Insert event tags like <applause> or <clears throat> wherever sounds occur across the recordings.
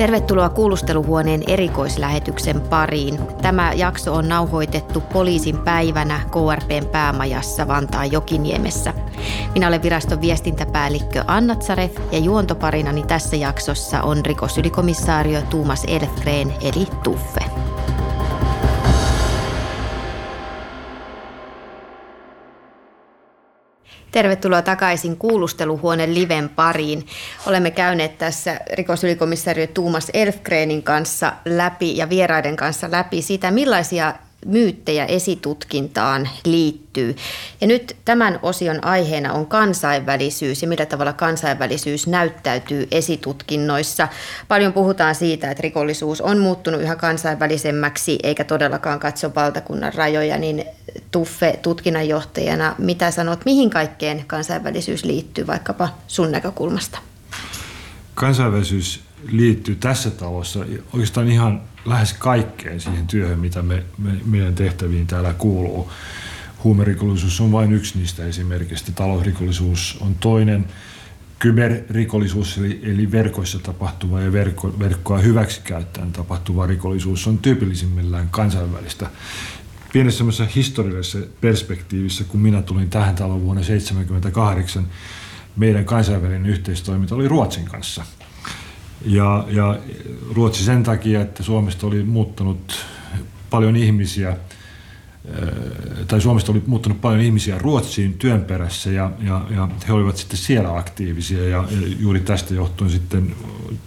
Tervetuloa kuulusteluhuoneen erikoislähetyksen pariin. Tämä jakso on nauhoitettu poliisin päivänä KRPn päämajassa Vantaan Jokiniemessä. Minä olen viraston viestintäpäällikkö Anna Tsaref ja juontoparinani tässä jaksossa on rikosylikomisaario Tuumas Elfreen eli Tuffe. Tervetuloa takaisin kuulusteluhuoneen liven pariin. Olemme käyneet tässä rikosylikomissario Tuumas Elfgrenin kanssa läpi ja vieraiden kanssa läpi sitä, millaisia myyttejä esitutkintaan liittyy. Ja nyt tämän osion aiheena on kansainvälisyys ja millä tavalla kansainvälisyys näyttäytyy esitutkinnoissa. Paljon puhutaan siitä, että rikollisuus on muuttunut yhä kansainvälisemmäksi eikä todellakaan katso valtakunnan rajoja, niin Tuffe tutkinnanjohtajana, mitä sanot, mihin kaikkeen kansainvälisyys liittyy vaikkapa sun näkökulmasta? Kansainvälisyys liittyy tässä talossa oikeastaan ihan lähes kaikkeen siihen työhön, mitä me, me, meidän tehtäviin täällä kuuluu. Huumerikollisuus on vain yksi niistä esimerkistä. Talousrikollisuus on toinen. Kyberrikollisuus eli, eli verkoissa tapahtuva ja verkko, verkkoa hyväksikäyttäen tapahtuva rikollisuus on tyypillisimmillään kansainvälistä. Pienessä historiallisessa perspektiivissä, kun minä tulin tähän taloon vuonna 1978, meidän kansainvälinen yhteistoiminta oli Ruotsin kanssa – ja, ja Ruotsi sen takia, että Suomesta oli muuttanut paljon ihmisiä, äh, tai Suomesta oli muuttanut paljon ihmisiä Ruotsiin työn perässä ja, ja, ja he olivat sitten siellä aktiivisia ja, ja juuri tästä johtuen sitten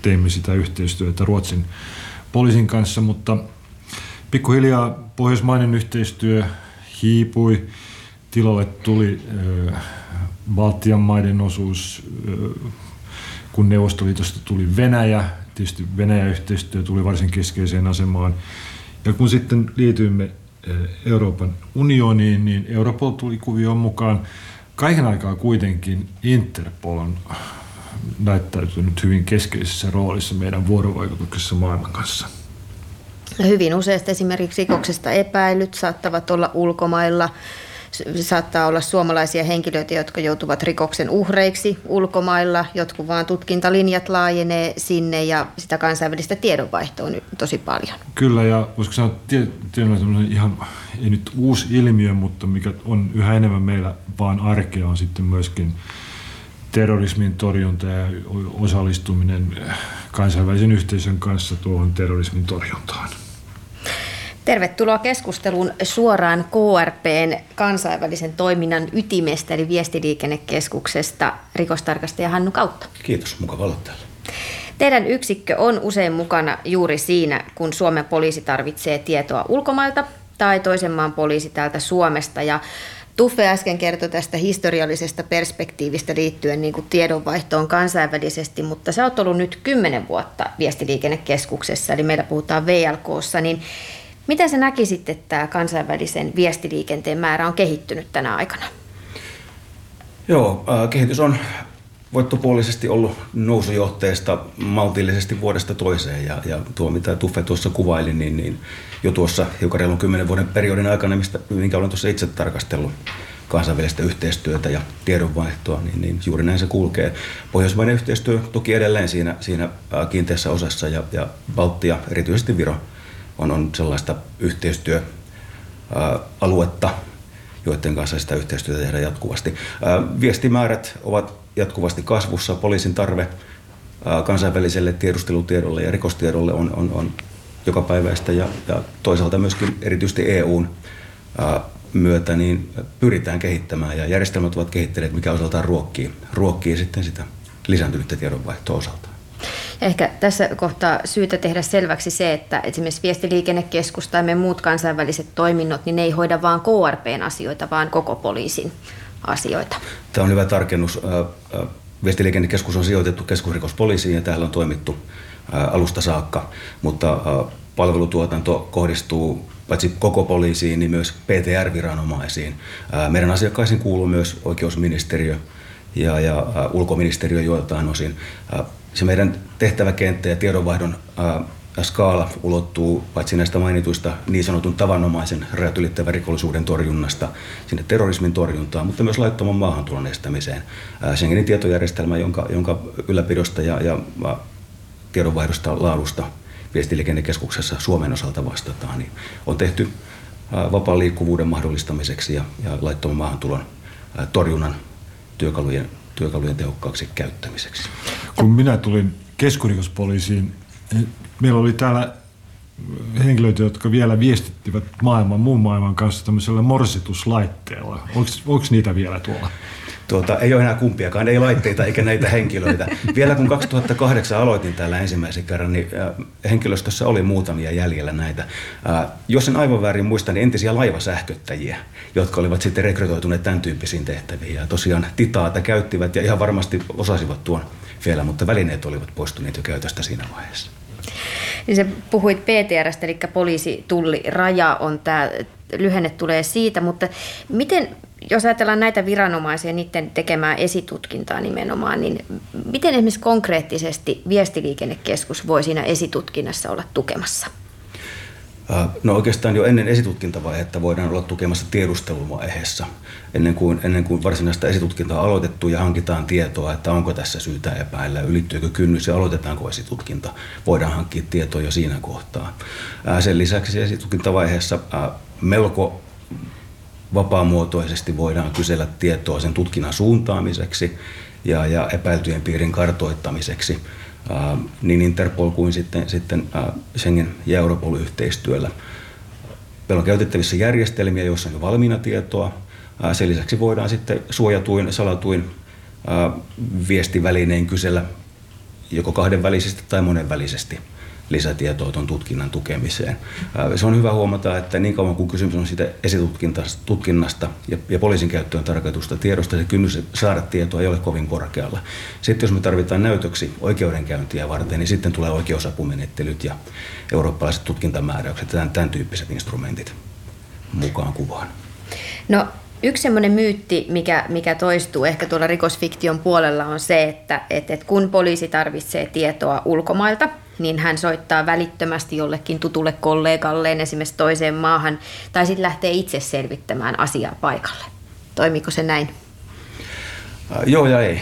teimme sitä yhteistyötä Ruotsin poliisin kanssa, mutta pikkuhiljaa pohjoismainen yhteistyö hiipui, tilalle tuli äh, Baltian maiden osuus, äh, kun Neuvostoliitosta tuli Venäjä, tietysti Venäjä-yhteistyö tuli varsin keskeiseen asemaan. Ja kun sitten liityimme eh, Euroopan unioniin, niin Europol tuli kuvioon mukaan. Kaiken aikaa kuitenkin Interpol on näyttäytynyt hyvin keskeisessä roolissa meidän vuorovaikutuksessa maailman kanssa. Hyvin useasti esimerkiksi rikoksesta epäilyt saattavat olla ulkomailla saattaa olla suomalaisia henkilöitä, jotka joutuvat rikoksen uhreiksi ulkomailla. Jotkut vaan tutkintalinjat laajenee sinne ja sitä kansainvälistä tiedonvaihtoa on tosi paljon. Kyllä ja voisiko sanoa tietynlainen ihan, ei nyt uusi ilmiö, mutta mikä on yhä enemmän meillä vaan arkea on sitten myöskin terrorismin torjunta ja osallistuminen kansainvälisen yhteisön kanssa tuohon terrorismin torjuntaan. Tervetuloa keskusteluun suoraan KRPn kansainvälisen toiminnan ytimestä eli viestiliikennekeskuksesta rikostarkastaja Hannu Kautta. Kiitos, mukava olla täällä. Teidän yksikkö on usein mukana juuri siinä, kun Suomen poliisi tarvitsee tietoa ulkomailta tai toisen maan poliisi täältä Suomesta. Ja Tuffe äsken kertoi tästä historiallisesta perspektiivistä liittyen niin kuin tiedonvaihtoon kansainvälisesti, mutta sä oot ollut nyt kymmenen vuotta viestiliikennekeskuksessa, eli meillä puhutaan VLKssa, niin Miten sä näkisit, että tämä kansainvälisen viestiliikenteen määrä on kehittynyt tänä aikana? Joo, kehitys on voittopuolisesti ollut nousujohteesta maltillisesti vuodesta toiseen. Ja, ja tuo, mitä Tuffe tuossa kuvaili, niin, niin jo tuossa hiukan reilun kymmenen vuoden periodin aikana, mistä, minkä olen tuossa itse tarkastellut kansainvälistä yhteistyötä ja tiedonvaihtoa, niin, niin juuri näin se kulkee. Pohjoismainen yhteistyö toki edelleen siinä, siinä kiinteässä osassa ja, ja Baltia, erityisesti Viro, on, on sellaista yhteistyöaluetta, joiden kanssa sitä yhteistyötä tehdään jatkuvasti. Viestimäärät ovat jatkuvasti kasvussa. Poliisin tarve kansainväliselle tiedustelutiedolle ja rikostiedolle on, on, on jokapäiväistä ja, ja toisaalta myöskin erityisesti EUn myötä niin pyritään kehittämään ja järjestelmät ovat kehittyneet, mikä osaltaan ruokkii, ruokkii sitten sitä lisääntynyttä tiedonvaihtoa osaltaan. Ehkä tässä kohtaa syytä tehdä selväksi se, että esimerkiksi viestiliikennekeskus tai me muut kansainväliset toiminnot, niin ne ei hoida vain KRPn asioita, vaan koko poliisin asioita. Tämä on hyvä tarkennus. Viestiliikennekeskus on sijoitettu keskusrikospoliisiin ja täällä on toimittu alusta saakka, mutta palvelutuotanto kohdistuu paitsi koko poliisiin, niin myös PTR-viranomaisiin. Meidän asiakkaisiin kuuluu myös oikeusministeriö ja, ja ulkoministeriö joiltain osin se meidän tehtäväkenttä ja tiedonvaihdon skaala ulottuu paitsi näistä mainituista niin sanotun tavanomaisen rajat ylittävän rikollisuuden torjunnasta sinne terrorismin torjuntaan, mutta myös laittoman maahantulon estämiseen. Schengenin tietojärjestelmä, jonka, jonka ylläpidosta ja, ja tiedonvaihdosta laadusta viestiliikennekeskuksessa Suomen osalta vastataan, niin on tehty vapaan liikkuvuuden mahdollistamiseksi ja, ja laittoman maahantulon torjunnan työkalujen, työkalujen tehokkaaksi käyttämiseksi. Kun minä tulin keskurikospoliisiin, meillä oli täällä henkilöitä, jotka vielä viestittivät maailman, muun maailman kanssa tämmöisellä morsituslaitteella. Onko niitä vielä tuolla? Tuota, ei ole enää kumpiakaan, ei laitteita eikä näitä henkilöitä. Vielä kun 2008 aloitin täällä ensimmäisen kerran, niin äh, henkilöstössä oli muutamia jäljellä näitä. Äh, jos en aivan väärin muista, niin entisiä laivasähköttäjiä, jotka olivat sitten rekrytoituneet tämän tyyppisiin tehtäviin. Ja tosiaan titaata käyttivät ja ihan varmasti osasivat tuon vielä, mutta välineet olivat poistuneet jo käytöstä siinä vaiheessa. Niin se puhuit PTRstä, eli poliisi, tulli, raja on tämä, lyhenne tulee siitä, mutta miten, jos ajatellaan näitä viranomaisia niiden tekemää esitutkintaa nimenomaan, niin miten esimerkiksi konkreettisesti viestiliikennekeskus voi siinä esitutkinnassa olla tukemassa? No oikeastaan jo ennen esitutkintavaihetta voidaan olla tukemassa tiedusteluvaiheessa, ennen kuin, ennen kuin varsinaista esitutkintaa on aloitettu ja hankitaan tietoa, että onko tässä syytä epäillä, ylittyykö kynnys ja aloitetaanko esitutkinta. Voidaan hankkia tietoa jo siinä kohtaa. Sen lisäksi esitutkintavaiheessa melko vapaamuotoisesti voidaan kysellä tietoa sen tutkinnan suuntaamiseksi ja, ja epäiltyjen piirin kartoittamiseksi niin Interpol kuin sitten, sitten Schengen ja Europol yhteistyöllä. Meillä on käytettävissä järjestelmiä, joissa on jo valmiina tietoa. Sen lisäksi voidaan sitten suojatuin, salatuin viestivälinein kysellä joko kahdenvälisesti tai monenvälisesti lisätietoa tuon tutkinnan tukemiseen. Se on hyvä huomata, että niin kauan kuin kysymys on siitä esitutkinnasta ja, ja poliisin käyttöön tarkoitusta tiedosta, se kynnys saada tietoa ei ole kovin korkealla. Sitten jos me tarvitaan näytöksi oikeudenkäyntiä varten, niin sitten tulee oikeusapumenettelyt ja eurooppalaiset tutkintamääräykset ja tämän, tyyppiset instrumentit mukaan kuvaan. No Yksi semmoinen myytti, mikä, mikä toistuu ehkä tuolla rikosfiktion puolella on se, että, että, että kun poliisi tarvitsee tietoa ulkomailta, niin hän soittaa välittömästi jollekin tutulle kollegalleen esimerkiksi toiseen maahan, tai sitten lähtee itse selvittämään asiaa paikalle. Toimiko se näin? Joo ja ei.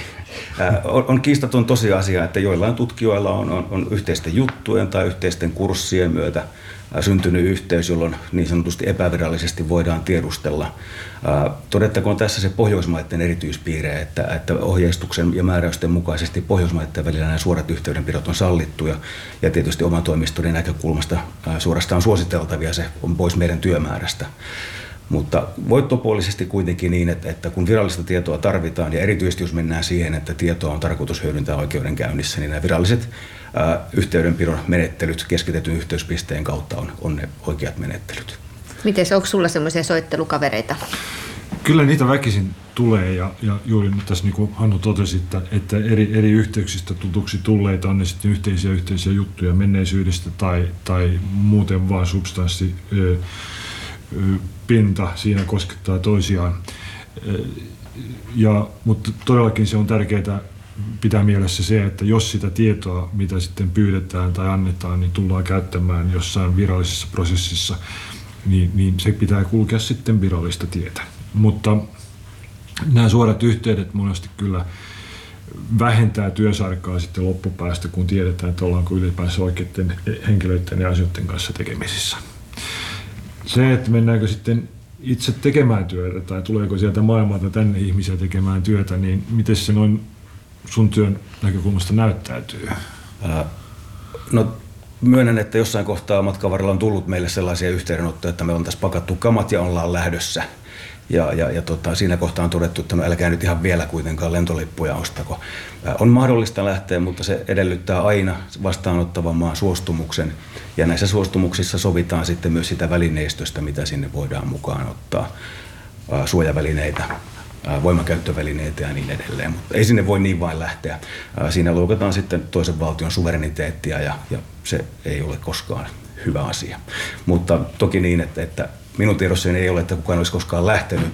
On kiistaton tosiasia, että joillain tutkijoilla on, on, on yhteisten juttujen tai yhteisten kurssien myötä – syntynyt yhteys, jolloin niin sanotusti epävirallisesti voidaan tiedustella. Todettakoon tässä se Pohjoismaiden erityispiirre, että, että ohjeistuksen ja määräysten mukaisesti Pohjoismaiden välillä nämä suorat yhteydenpidot on sallittu ja, ja tietysti oman toimistojen näkökulmasta suorastaan suositeltavia, se on pois meidän työmäärästä. Mutta voittopuolisesti kuitenkin niin, että, että kun virallista tietoa tarvitaan, ja erityisesti jos mennään siihen, että tietoa on tarkoitus hyödyntää oikeudenkäynnissä, niin nämä viralliset ää, yhteydenpidon menettelyt keskitetyn yhteyspisteen kautta on, on ne oikeat menettelyt. Miten onko sulla semmoisia soittelukavereita? Kyllä niitä väkisin tulee ja, ja juuri nyt tässä niin kuin Hannu totesi, että, että eri, eri yhteyksistä tutuksi tulleita on ne sitten yhteisiä yhteisiä juttuja menneisyydestä tai, tai muuten vaan substanssi ö, pinta siinä koskettaa toisiaan. Ja, mutta todellakin se on tärkeää pitää mielessä se, että jos sitä tietoa, mitä sitten pyydetään tai annetaan, niin tullaan käyttämään jossain virallisessa prosessissa, niin, niin se pitää kulkea sitten virallista tietä. Mutta nämä suorat yhteydet monesti kyllä vähentää työsarkaa sitten loppupäästä, kun tiedetään, että ollaanko ylipäänsä oikeiden henkilöiden ja asioiden kanssa tekemisissä se, että mennäänkö sitten itse tekemään työtä tai tuleeko sieltä maailmalta tänne ihmisiä tekemään työtä, niin miten se noin sun työn näkökulmasta näyttäytyy? no myönnän, että jossain kohtaa matkan varrella on tullut meille sellaisia yhteydenottoja, että me on tässä pakattu kamat ja ollaan lähdössä – ja, ja, ja tota, siinä kohtaa on todettu, että no älkää nyt ihan vielä kuitenkaan lentolippuja ostako. On mahdollista lähteä, mutta se edellyttää aina vastaanottavan maan suostumuksen. Ja näissä suostumuksissa sovitaan sitten myös sitä välineistöstä, mitä sinne voidaan mukaan ottaa. Suojavälineitä, voimakäyttövälineitä ja niin edelleen. Mutta ei sinne voi niin vain lähteä. Siinä loukataan sitten toisen valtion suvereniteettia ja, ja se ei ole koskaan hyvä asia. Mutta toki niin, että, että minun tiedossani ei ole, että kukaan olisi koskaan lähtenyt,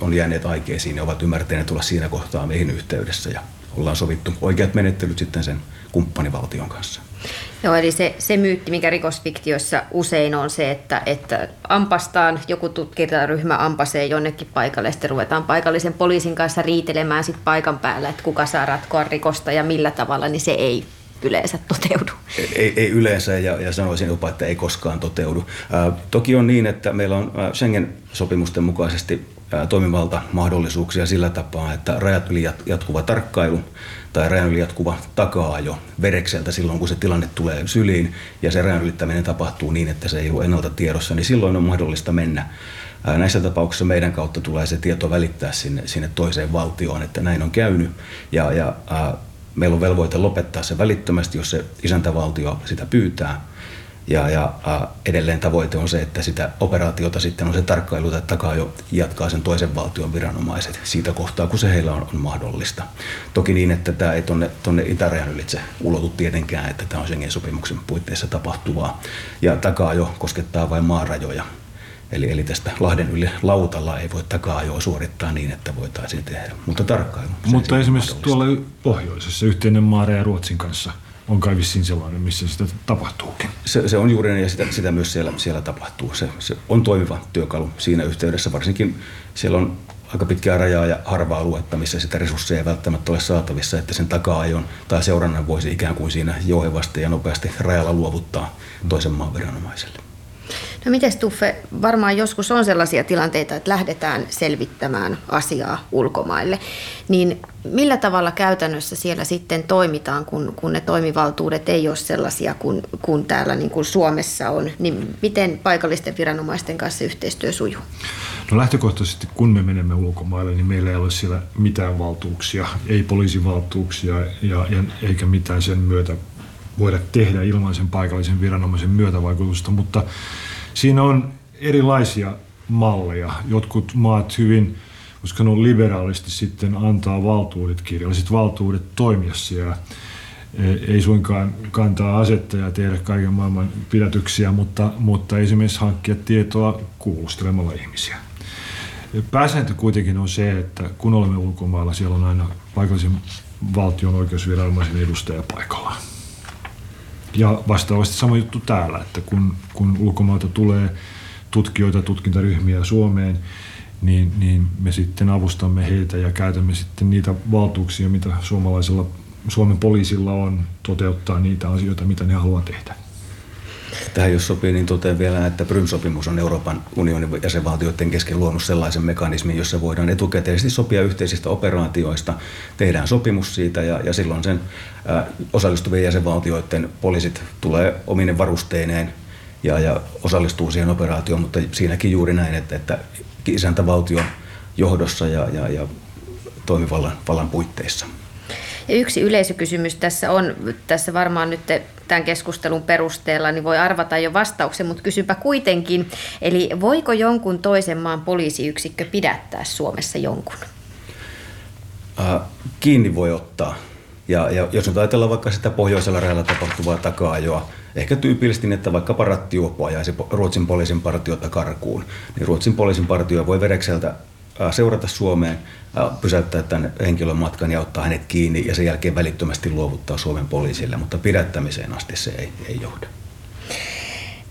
on jääneet aikeisiin ja ovat ymmärtäneet tulla siinä kohtaa meihin yhteydessä ja ollaan sovittu oikeat menettelyt sitten sen kumppanivaltion kanssa. Joo, eli se, se myytti, mikä rikosfiktiossa usein on se, että, että ampastaan, joku tutkintaryhmä ampasee jonnekin paikalle, sitten ruvetaan paikallisen poliisin kanssa riitelemään sit paikan päällä, että kuka saa ratkoa rikosta ja millä tavalla, niin se ei yleensä toteudu. Ei, ei yleensä ja, ja sanoisin jopa, että ei koskaan toteudu. Ää, toki on niin, että meillä on Schengen-sopimusten mukaisesti ää, toimivalta mahdollisuuksia sillä tapaa, että rajat yli jatkuva tarkkailu tai rajan yli jatkuva takaa jo verekseltä silloin, kun se tilanne tulee syliin ja se rajan ylittäminen tapahtuu niin, että se ei ole ennalta tiedossa, niin silloin on mahdollista mennä Näissä tapauksissa meidän kautta tulee se tieto välittää sinne, sinne toiseen valtioon, että näin on käynyt. Ja, ja meillä on velvoite lopettaa se välittömästi, jos se isäntävaltio sitä pyytää. Ja, ja edelleen tavoite on se, että sitä operaatiota sitten on se tarkkailu tai takaa jo jatkaa sen toisen valtion viranomaiset siitä kohtaa, kun se heillä on, on mahdollista. Toki niin, että tämä ei tuonne, tonne itärajan ylitse ulotu tietenkään, että tämä on Schengen-sopimuksen puitteissa tapahtuvaa. Ja takaa jo koskettaa vain maarajoja Eli, eli tästä Lahden yli lautalla ei voi takaa suorittaa niin, että voitaisiin tehdä, mutta tarkkailu. Mutta esimerkiksi tuolla pohjoisessa yhteinen maare ja Ruotsin kanssa on kai vissiin sellainen, missä sitä tapahtuukin. Se, se on juuri näin ja sitä, sitä myös siellä, siellä tapahtuu. Se, se on toimiva työkalu siinä yhteydessä, varsinkin siellä on aika pitkää rajaa ja harvaa aluetta, missä sitä resursseja ei välttämättä ole saatavissa, että sen takaa-ajon tai seurannan voisi ikään kuin siinä jouhevasti ja nopeasti rajalla luovuttaa toisen maan viranomaiselle. No miten Tuffe, varmaan joskus on sellaisia tilanteita, että lähdetään selvittämään asiaa ulkomaille, niin millä tavalla käytännössä siellä sitten toimitaan, kun, kun ne toimivaltuudet ei ole sellaisia kuin, kuin täällä niin kuin Suomessa on, niin miten paikallisten viranomaisten kanssa yhteistyö sujuu? No lähtökohtaisesti kun me menemme ulkomaille, niin meillä ei ole siellä mitään valtuuksia, ei poliisivaltuuksia ja, ja eikä mitään sen myötä voida tehdä ilman sen paikallisen viranomaisen myötävaikutusta, mutta siinä on erilaisia malleja. Jotkut maat hyvin, koska ne on liberaalisti sitten antaa valtuudet, kirjalliset valtuudet toimia siellä. E, ei suinkaan kantaa asetta ja tehdä kaiken maailman pidätyksiä, mutta, mutta esimerkiksi hankkia tietoa kuulustelemalla ihmisiä. Pääsääntö kuitenkin on se, että kun olemme ulkomailla, siellä on aina paikallisen valtion oikeusviranomaisen edustaja paikallaan. Ja vastaavasti sama juttu täällä, että kun, kun ulkomailta tulee tutkijoita, tutkintaryhmiä Suomeen, niin, niin me sitten avustamme heitä ja käytämme sitten niitä valtuuksia, mitä suomalaisella, Suomen poliisilla on toteuttaa niitä asioita, mitä ne haluaa tehdä. Tähän jos sopii, niin totean vielä, että Prym-sopimus on Euroopan unionin jäsenvaltioiden kesken luonut sellaisen mekanismin, jossa voidaan etukäteisesti sopia yhteisistä operaatioista, tehdään sopimus siitä ja, ja silloin sen ä, osallistuvien jäsenvaltioiden poliisit tulee omine varusteineen ja, ja osallistuu siihen operaatioon, mutta siinäkin juuri näin, että, että isäntävaltion johdossa ja, ja, ja toimivallan vallan puitteissa. Ja yksi yleisökysymys tässä on, tässä varmaan nyt tämän keskustelun perusteella, niin voi arvata jo vastauksen, mutta kysypä kuitenkin. Eli voiko jonkun toisen maan poliisiyksikkö pidättää Suomessa jonkun? Äh, kiinni voi ottaa. Ja, ja jos nyt ajatellaan vaikka sitä pohjoisella rajalla tapahtuvaa taka-ajoa, ehkä tyypillisesti, että vaikka rattijuoppo ajaisi Ruotsin poliisin partiota karkuun, niin Ruotsin poliisin partio voi verekseltä seurata Suomeen, pysäyttää tämän henkilön matkan ja ottaa hänet kiinni ja sen jälkeen välittömästi luovuttaa Suomen poliisille, mutta pidättämiseen asti se ei, ei johda.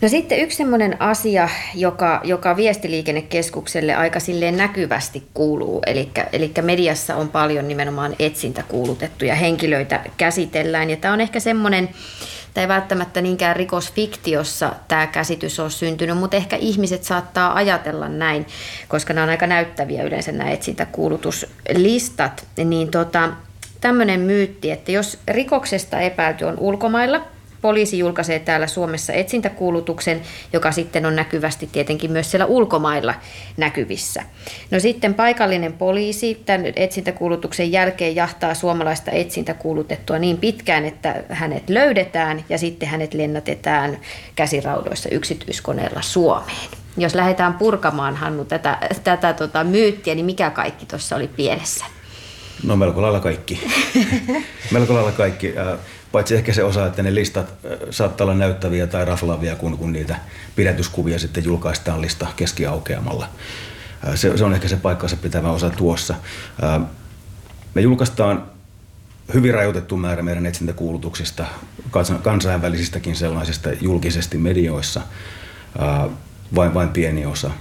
No sitten yksi sellainen asia, joka, joka viestiliikennekeskukselle aika silleen näkyvästi kuuluu, eli, eli mediassa on paljon nimenomaan etsintäkuulutettuja henkilöitä käsitellään, ja tämä on ehkä semmoinen, tai välttämättä niinkään rikosfiktiossa tämä käsitys on syntynyt, mutta ehkä ihmiset saattaa ajatella näin, koska nämä on aika näyttäviä yleensä nämä etsintäkuulutuslistat, niin tota, tämmöinen myytti, että jos rikoksesta epäilty on ulkomailla – poliisi julkaisee täällä Suomessa etsintäkuulutuksen, joka sitten on näkyvästi tietenkin myös siellä ulkomailla näkyvissä. No sitten paikallinen poliisi tämän etsintäkuulutuksen jälkeen jahtaa suomalaista etsintäkuulutettua niin pitkään, että hänet löydetään ja sitten hänet lennätetään käsiraudoissa yksityiskoneella Suomeen. Jos lähdetään purkamaan, Hannu, tätä, tätä tota, myyttiä, niin mikä kaikki tuossa oli pielessä? No melko lailla kaikki. <laughs> melko lailla kaikki. Paitsi ehkä se osa, että ne listat saattaa olla näyttäviä tai raflaavia, kun, kun niitä pidätyskuvia sitten julkaistaan lista keskiaukeamalla. Se, se on ehkä se paikkansa pitävä osa tuossa. Me julkaistaan hyvin rajoitettu määrä meidän etsintäkuulutuksista, kansainvälisistäkin sellaisista julkisesti medioissa, vain, vain pieni osa.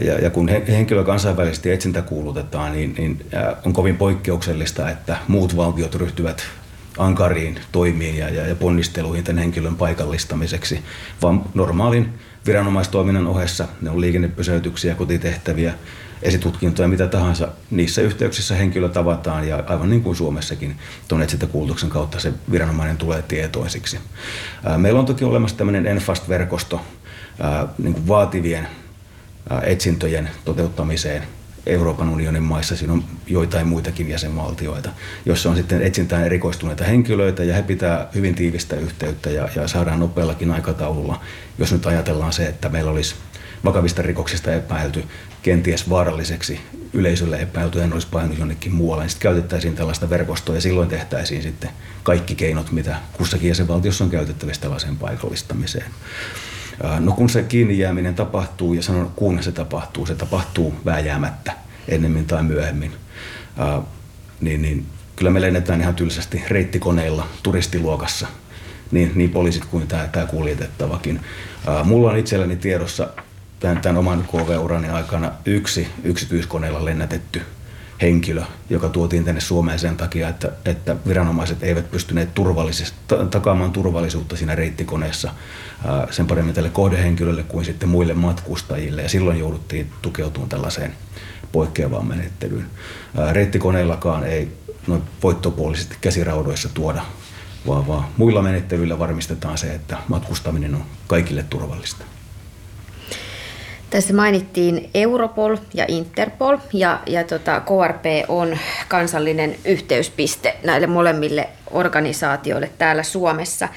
Ja, ja kun henkilö kansainvälisesti etsintäkuulutetaan, niin, niin on kovin poikkeuksellista, että muut valtiot ryhtyvät ankariin toimiin ja, ja, ja ponnisteluihin tämän henkilön paikallistamiseksi, vaan normaalin viranomaistoiminnan ohessa ne on liikennepysäytyksiä, kotitehtäviä, esitutkintoja, mitä tahansa. Niissä yhteyksissä henkilö tavataan ja aivan niin kuin Suomessakin tuon etsintäkuulutuksen kautta se viranomainen tulee tietoisiksi. Meillä on toki olemassa tämmöinen Enfast-verkosto niin kuin vaativien etsintöjen toteuttamiseen Euroopan unionin maissa, siinä on joitain muitakin jäsenvaltioita, joissa on sitten etsintään erikoistuneita henkilöitä ja he pitää hyvin tiivistä yhteyttä ja, ja saadaan nopeallakin aikataululla. Jos nyt ajatellaan se, että meillä olisi vakavista rikoksista epäilty, kenties vaaralliseksi yleisölle epäilty, en olisi painut jonnekin muualle, niin sitten käytettäisiin tällaista verkostoa ja silloin tehtäisiin sitten kaikki keinot, mitä kussakin jäsenvaltiossa on käytettävissä tällaiseen paikallistamiseen. No kun se kiinni jääminen tapahtuu, ja sanon kun se tapahtuu, se tapahtuu vääjäämättä ennemmin tai myöhemmin, niin, niin kyllä me lennetään ihan tylsästi reittikoneilla turistiluokassa, niin, niin poliisit kuin tämä, tämä kuljetettavakin. Mulla on itselleni tiedossa tämän, tämän oman KV-urani aikana yksi yksityiskoneella lennätetty henkilö, joka tuotiin tänne Suomeen sen takia, että, että viranomaiset eivät pystyneet turvallisesti, takaamaan turvallisuutta siinä reittikoneessa sen paremmin tälle kohdehenkilölle kuin sitten muille matkustajille. Ja silloin jouduttiin tukeutumaan tällaiseen poikkeavaan menettelyyn. Reittikoneillakaan ei noin voittopuolisesti käsiraudoissa tuoda, vaan, vaan muilla menettelyillä varmistetaan se, että matkustaminen on kaikille turvallista. Tässä mainittiin Europol ja Interpol ja, ja tota, KRP on kansallinen yhteyspiste näille molemmille organisaatioille täällä Suomessa.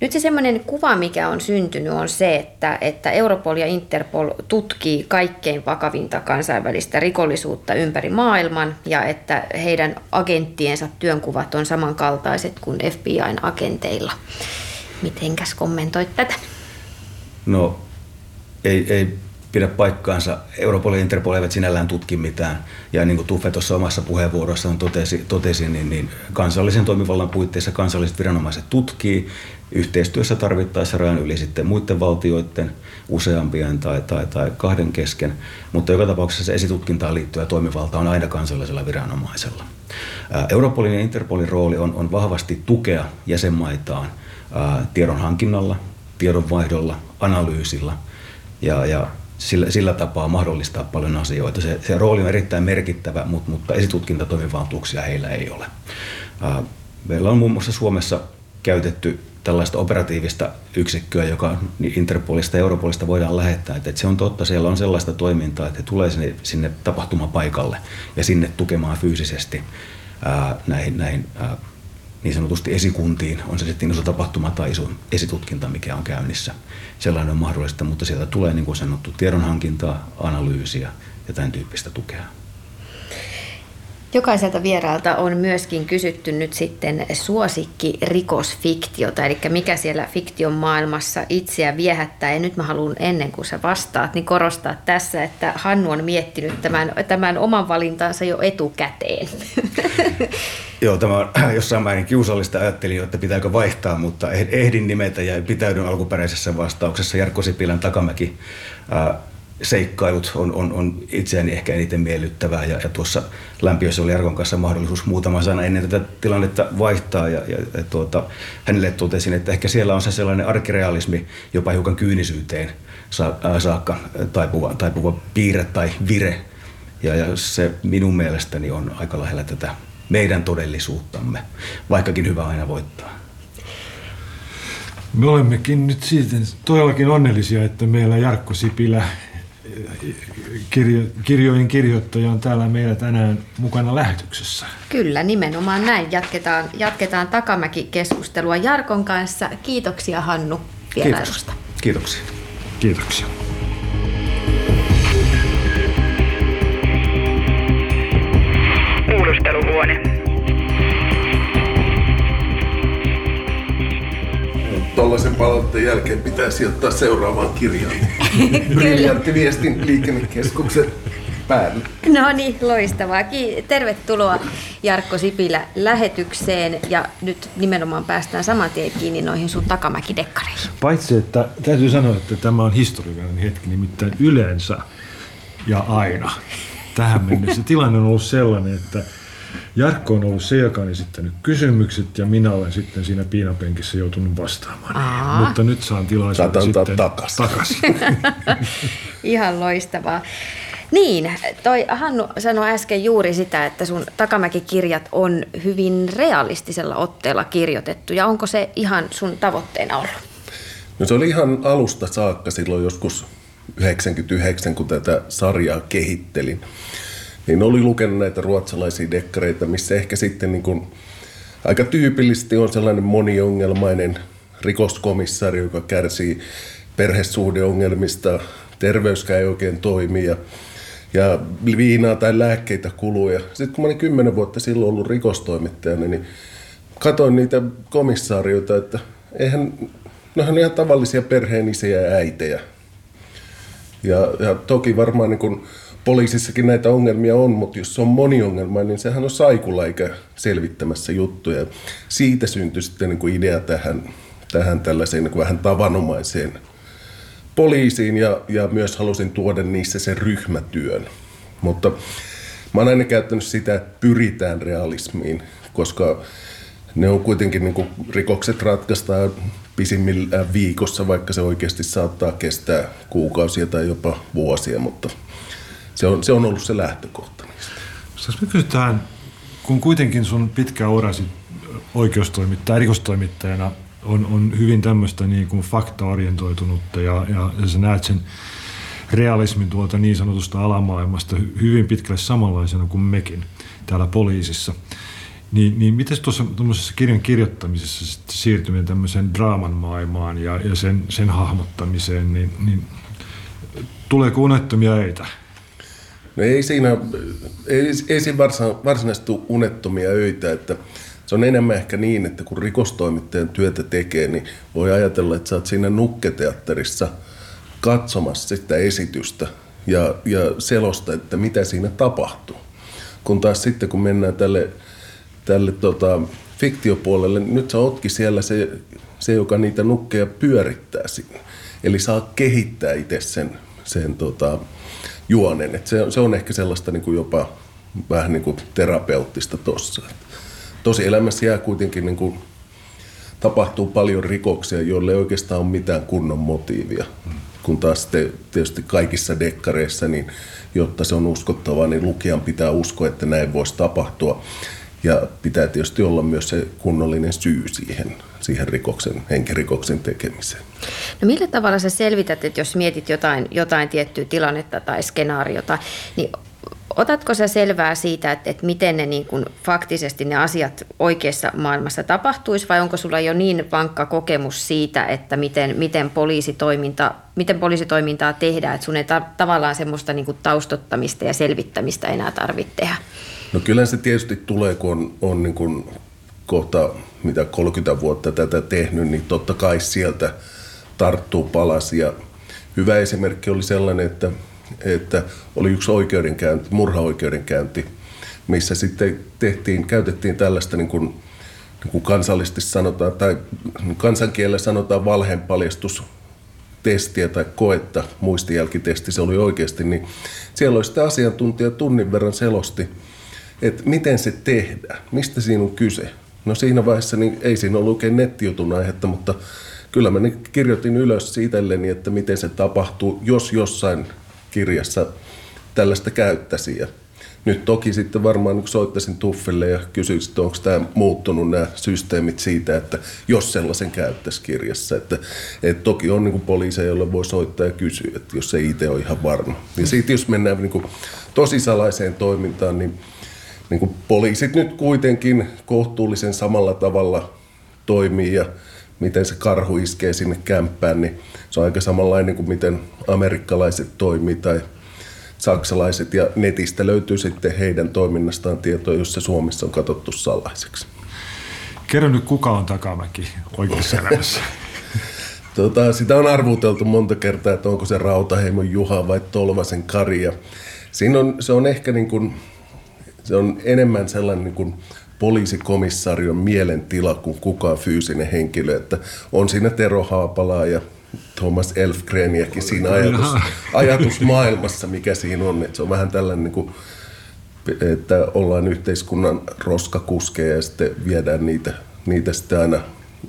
Nyt se semmoinen kuva, mikä on syntynyt, on se, että, että Europol ja Interpol tutkii kaikkein vakavinta kansainvälistä rikollisuutta ympäri maailman ja että heidän agenttiensa työnkuvat on samankaltaiset kuin FBIn agenteilla. Mitenkäs kommentoit tätä? No ei, ei pidä paikkaansa. Europol ja Interpol eivät sinällään tutki mitään. Ja niin kuin Tuffe tuossa omassa puheenvuorossaan totesi, totesi niin, niin kansallisen toimivallan puitteissa kansalliset viranomaiset tutkii yhteistyössä tarvittaessa rajan yli sitten muiden valtioiden useampien tai, tai, tai kahden kesken, mutta joka tapauksessa se esitutkintaan liittyvä toimivalta on aina kansallisella viranomaisella. Europolin ja Interpolin rooli on, on vahvasti tukea jäsenmaitaan tiedon hankinnalla, tiedonvaihdolla, analyysillä ja, ja sillä, sillä tapaa mahdollistaa paljon asioita. Se, se rooli on erittäin merkittävä, mutta, mutta esitutkintatoimivaltuuksia heillä ei ole. Meillä on muun muassa Suomessa käytetty tällaista operatiivista yksikköä, joka Interpolista ja Europolista voidaan lähettää. Että, se on totta, siellä on sellaista toimintaa, että he tulee sinne, sinne tapahtumapaikalle ja sinne tukemaan fyysisesti ää, näihin, näihin ää, niin sanotusti esikuntiin, on se sitten iso tapahtuma tai iso esitutkinta, mikä on käynnissä. Sellainen on mahdollista, mutta sieltä tulee niin kuin sanottu tiedonhankintaa, analyysiä ja tämän tyyppistä tukea. Jokaiselta vieraalta on myöskin kysytty nyt sitten suosikki rikosfiktiota, eli mikä siellä fiktion maailmassa itseä viehättää. Ja nyt mä haluan ennen kuin sä vastaat, niin korostaa tässä, että Hannu on miettinyt tämän, tämän oman valintansa jo etukäteen. <laughs> Joo, tämä on <clears throat> jossain määrin kiusallista. Ajattelin, että pitääkö vaihtaa, mutta eh-, ehdin nimetä ja pitäydyn alkuperäisessä vastauksessa Jarkko Sipilän Takamäki seikkailut on, on, on itseäni ehkä eniten miellyttävää ja, ja tuossa lämpiössä oli Jarkon kanssa mahdollisuus muutama sana ennen tätä tilannetta vaihtaa ja, ja, ja tuota, hänelle totesin, että ehkä siellä on se sellainen arkirealismi, jopa hiukan kyynisyyteen saakka taipuva, taipuva piirre tai vire ja, ja se minun mielestäni on aika lähellä tätä meidän todellisuuttamme, vaikkakin hyvä aina voittaa. Me olemmekin nyt siitä todellakin onnellisia, että meillä Jarkko Sipilä kirjo, kirjojen kirjoittaja on täällä meillä tänään mukana lähetyksessä. Kyllä, nimenomaan näin. Jatketaan, jatketaan Takamäki-keskustelua Jarkon kanssa. Kiitoksia Hannu vierailusta. Kiitos. Kiitoksia. Kiitoksia. Kuulusteluhuone. Tuollaisen palautteen jälkeen pitäisi ottaa seuraavaan kirjaan. <laughs> Briljantti viestin liikennekeskuksen päälle. No niin, loistavaa. Tervetuloa Jarkko Sipilä lähetykseen ja nyt nimenomaan päästään saman tien kiinni noihin sun takamäkidekkareihin. Paitsi, että täytyy sanoa, että tämä on historiallinen hetki, nimittäin yleensä ja aina tähän mennessä tilanne on ollut sellainen, että Jarkko on ollut se, joka on esittänyt kysymykset ja minä olen sitten siinä piinapenkissä joutunut vastaamaan. Aa. Mutta nyt saan tilaisuuden sitten takas. takas. <laughs> Ihan loistavaa. Niin, toi Hannu sanoi äsken juuri sitä, että sun Takamäki-kirjat on hyvin realistisella otteella kirjoitettu. Ja onko se ihan sun tavoitteena ollut? No se oli ihan alusta saakka silloin joskus 99, kun tätä sarjaa kehittelin. Niin oli lukenut näitä ruotsalaisia dekkareita, missä ehkä sitten niin kuin aika tyypillisesti on sellainen moniongelmainen rikoskomissaari, joka kärsii perhesuhdeongelmista, terveyskään ei oikein toimi ja, ja viinaa tai lääkkeitä kuluu. Ja sitten kun mä olin kymmenen vuotta silloin ollut rikostoimittajana, niin katoin niitä komissaarioita, että eihän, ne on ihan tavallisia perheenisiä ja äitejä. Ja, ja toki varmaan niin kun poliisissakin näitä ongelmia on, mutta jos se on moniongelma, niin sehän on saikulla eikä selvittämässä juttuja. Siitä syntyi sitten niin kuin idea tähän, tähän tällaiseen niin kuin vähän tavanomaiseen poliisiin ja, ja myös halusin tuoda niissä sen ryhmätyön. Mutta mä oon aina käyttänyt sitä, että pyritään realismiin, koska ne on kuitenkin niin kuin rikokset ratkaistaan pisimmillään viikossa, vaikka se oikeasti saattaa kestää kuukausia tai jopa vuosia, mutta se on, se on ollut se lähtökohta. Jos me kysytään, kun kuitenkin sun pitkä urasi oikeustoimittaja, rikostoimittajana on, on hyvin tämmöistä niin kuin faktaorientoitunutta ja, ja, ja sä näet sen realismin tuolta niin sanotusta alamaailmasta hy- hyvin pitkälle samanlaisena kuin mekin täällä poliisissa. Niin, niin miten tuossa tuommoisessa kirjan kirjoittamisessa sitten siirtyminen tämmöiseen draaman maailmaan ja, ja sen, sen hahmottamiseen, niin, niin tuleeko unettomia öitä? No ei siinä, ei, ei siinä varsinaisesti unettomia öitä, että se on enemmän ehkä niin, että kun rikostoimittajan työtä tekee, niin voi ajatella, että sä oot siinä nukketeatterissa katsomassa sitä esitystä ja, ja selosta, että mitä siinä tapahtuu. Kun taas sitten, kun mennään tälle, tälle tota, fiktiopuolelle, niin nyt sä ootkin siellä se, se, joka niitä nukkeja pyörittää sinne. Eli saa kehittää itse sen, sen tota, juonen. Et se, se on ehkä sellaista niin kuin jopa vähän niin kuin terapeuttista tossa. Tosi elämässä jää kuitenkin niin kuin, tapahtuu paljon rikoksia, joille ei oikeastaan ole mitään kunnon motiivia. Kun taas te, tietysti kaikissa dekkareissa, niin jotta se on uskottavaa, niin lukijan pitää uskoa, että näin voisi tapahtua. Ja pitää tietysti olla myös se kunnollinen syy siihen, siihen rikoksen, henkirikoksen tekemiseen. No millä tavalla sä selvität, että jos mietit jotain, jotain tiettyä tilannetta tai skenaariota, niin otatko sä selvää siitä, että, että miten ne niin kuin faktisesti ne asiat oikeassa maailmassa tapahtuisi, vai onko sulla jo niin vankka kokemus siitä, että miten, miten, poliisitoiminta, miten poliisitoimintaa tehdään, että sun ei ta- tavallaan semmoista niin kuin taustottamista ja selvittämistä enää tarvitse tehdä? No kyllä se tietysti tulee, kun on, on niin kuin kohta mitä 30 vuotta tätä tehnyt, niin totta kai sieltä tarttuu palasia. Hyvä esimerkki oli sellainen, että, että oli yksi oikeudenkäynti, murhaoikeudenkäynti, missä sitten tehtiin, käytettiin tällaista niin kuin, niin kuin kansallisesti sanotaan, tai kansankielellä sanotaan valheenpaljastus testiä tai koetta, muistijälkitesti se oli oikeasti, niin siellä oli sitten asiantuntija tunnin verran selosti, että miten se tehdään, mistä siinä on kyse. No siinä vaiheessa niin ei siinä ollut oikein nettijutun aihetta, mutta kyllä mä kirjoitin ylös itselleni, että miten se tapahtuu, jos jossain kirjassa tällaista käyttäisi. Ja nyt toki sitten varmaan niin soittaisin Tuffille ja kysyisin, että onko tämä muuttunut nämä systeemit siitä, että jos sellaisen käyttäisi kirjassa. Että, että toki on niin poliiseja, joille voi soittaa ja kysyä, että jos ei itse ole ihan varma. Ja siitä jos mennään niin tosisalaiseen toimintaan, niin niin kuin poliisit nyt kuitenkin kohtuullisen samalla tavalla toimii ja miten se karhu iskee sinne kämppään, niin se on aika samanlainen kuin miten amerikkalaiset toimii tai saksalaiset ja netistä löytyy sitten heidän toiminnastaan tietoa, jos se Suomessa on katsottu salaiseksi. Kerro nyt, kuka on Takamäki oikeassa <laughs> elämässä? tota, sitä on arvuteltu monta kertaa, että onko se Rautaheimon Juha vai Tolvasen Kari. Ja siinä on, se on ehkä niin kuin, se on enemmän sellainen niin kuin poliisikomissarion mielentila kuin kukaan fyysinen henkilö. Että on siinä Tero Haapalaa ja Thomas Elfgreniäkin siinä ajatus, ajatusmaailmassa, mikä siinä on. Että se on vähän tällainen niin kuin että ollaan yhteiskunnan roskakuskeja ja sitten viedään niitä, niitä sitten aina,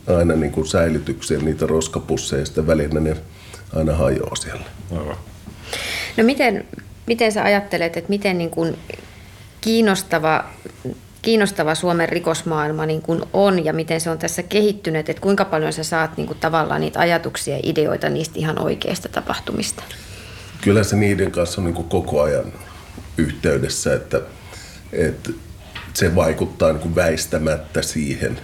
aina niin kuin säilytykseen, niitä roskapusseja ja sitten välillä ne aina hajoaa siellä. Aivan. No miten, miten sä ajattelet, että miten niin kuin kiinnostava, kiinnostava Suomen rikosmaailma niin kuin on ja miten se on tässä kehittynyt, että kuinka paljon sä saat niin kuin tavallaan niitä ajatuksia ja ideoita niistä ihan oikeista tapahtumista? Kyllä se niiden kanssa on niin kuin koko ajan yhteydessä, että, että se vaikuttaa niin kuin väistämättä siihen.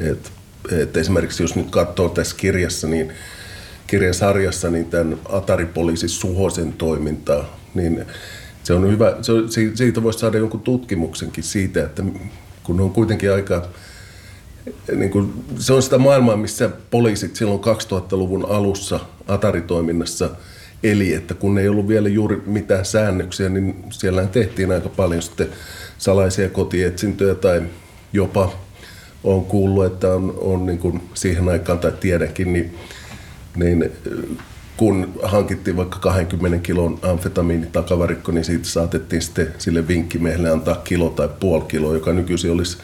Että, että esimerkiksi jos nyt katsoo tässä kirjassa, niin kirjasarjassa niin tämän Atari-poliisi Suhosen toimintaa, niin se on hyvä, se siitä voisi saada jonkun tutkimuksenkin siitä, että kun on kuitenkin aika, niin kuin, se on sitä maailmaa, missä poliisit silloin 2000-luvun alussa Atari-toiminnassa eli, että kun ei ollut vielä juuri mitään säännöksiä, niin siellä tehtiin aika paljon sitten salaisia kotietsintöjä tai jopa on kuullut, että on, on niin kuin siihen aikaan tai tiedänkin, niin, niin kun hankittiin vaikka 20 kilon amfetamiinitakavarikko, niin siitä saatettiin sitten sille vinkkimiehelle antaa kilo tai puoli kiloa, joka nykyisin olisi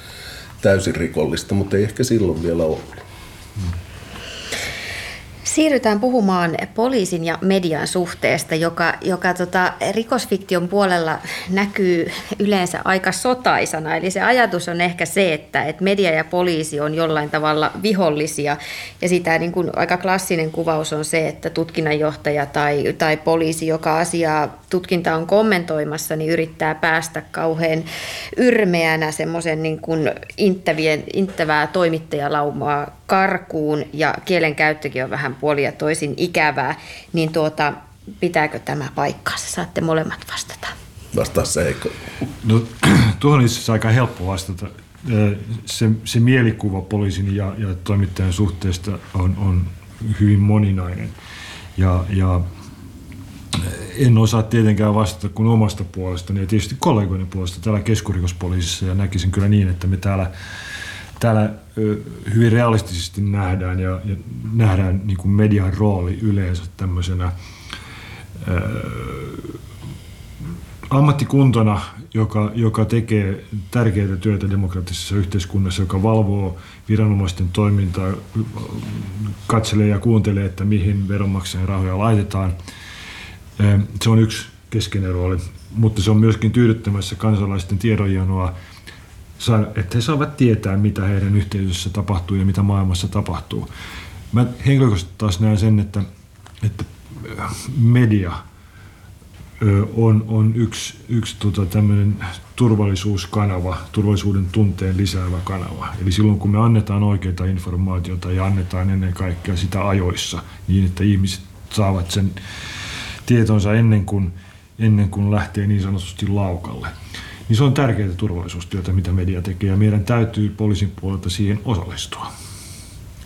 täysin rikollista, mutta ei ehkä silloin vielä ollut. Hmm. Siirrytään puhumaan poliisin ja median suhteesta, joka, joka tota, rikosfiktion puolella näkyy yleensä aika sotaisana. Eli se ajatus on ehkä se, että, että media ja poliisi on jollain tavalla vihollisia. Ja sitä niin kuin aika klassinen kuvaus on se, että tutkinnanjohtaja tai, tai poliisi, joka asiaa tutkinta on kommentoimassa, niin yrittää päästä kauhean yrmeänä semmoisen niin inttävää toimittajalaumaa karkuun ja kielenkäyttökin on vähän puoli ja toisin ikävää, niin tuota, pitääkö tämä paikkaansa? Saatte molemmat vastata. Vastaa se eikö? No, <clears throat> tuohon on itse aika helppo vastata. Se, se mielikuva poliisin ja, ja toimittajan suhteesta on, on hyvin moninainen. Ja, ja en osaa tietenkään vastata kuin omasta puolestani ja tietysti kollegoiden puolesta täällä keskurikospoliisissa ja näkisin kyllä niin, että me täällä, täällä hyvin realistisesti nähdään ja, ja nähdään niin kuin median rooli yleensä tämmöisenä ammattikuntona, joka, joka tekee tärkeää työtä demokraattisessa yhteiskunnassa, joka valvoo viranomaisten toimintaa, katselee ja kuuntelee, että mihin veronmaksajan rahoja laitetaan – se on yksi keskeinen rooli, mutta se on myöskin tyydyttämässä kansalaisten tiedonjanoa, että he saavat tietää, mitä heidän yhteisössä tapahtuu ja mitä maailmassa tapahtuu. Mä henkilökohtaisesti taas näen sen, että, että media on, on yksi, yksi tota, tämmöinen turvallisuuskanava, turvallisuuden tunteen lisäävä kanava. Eli silloin kun me annetaan oikeita informaatiota ja annetaan ennen kaikkea sitä ajoissa, niin että ihmiset saavat sen tietonsa ennen kuin, ennen kuin lähtee niin sanotusti laukalle. Niin se on tärkeää turvallisuustyötä, mitä media tekee, ja meidän täytyy poliisin puolelta siihen osallistua.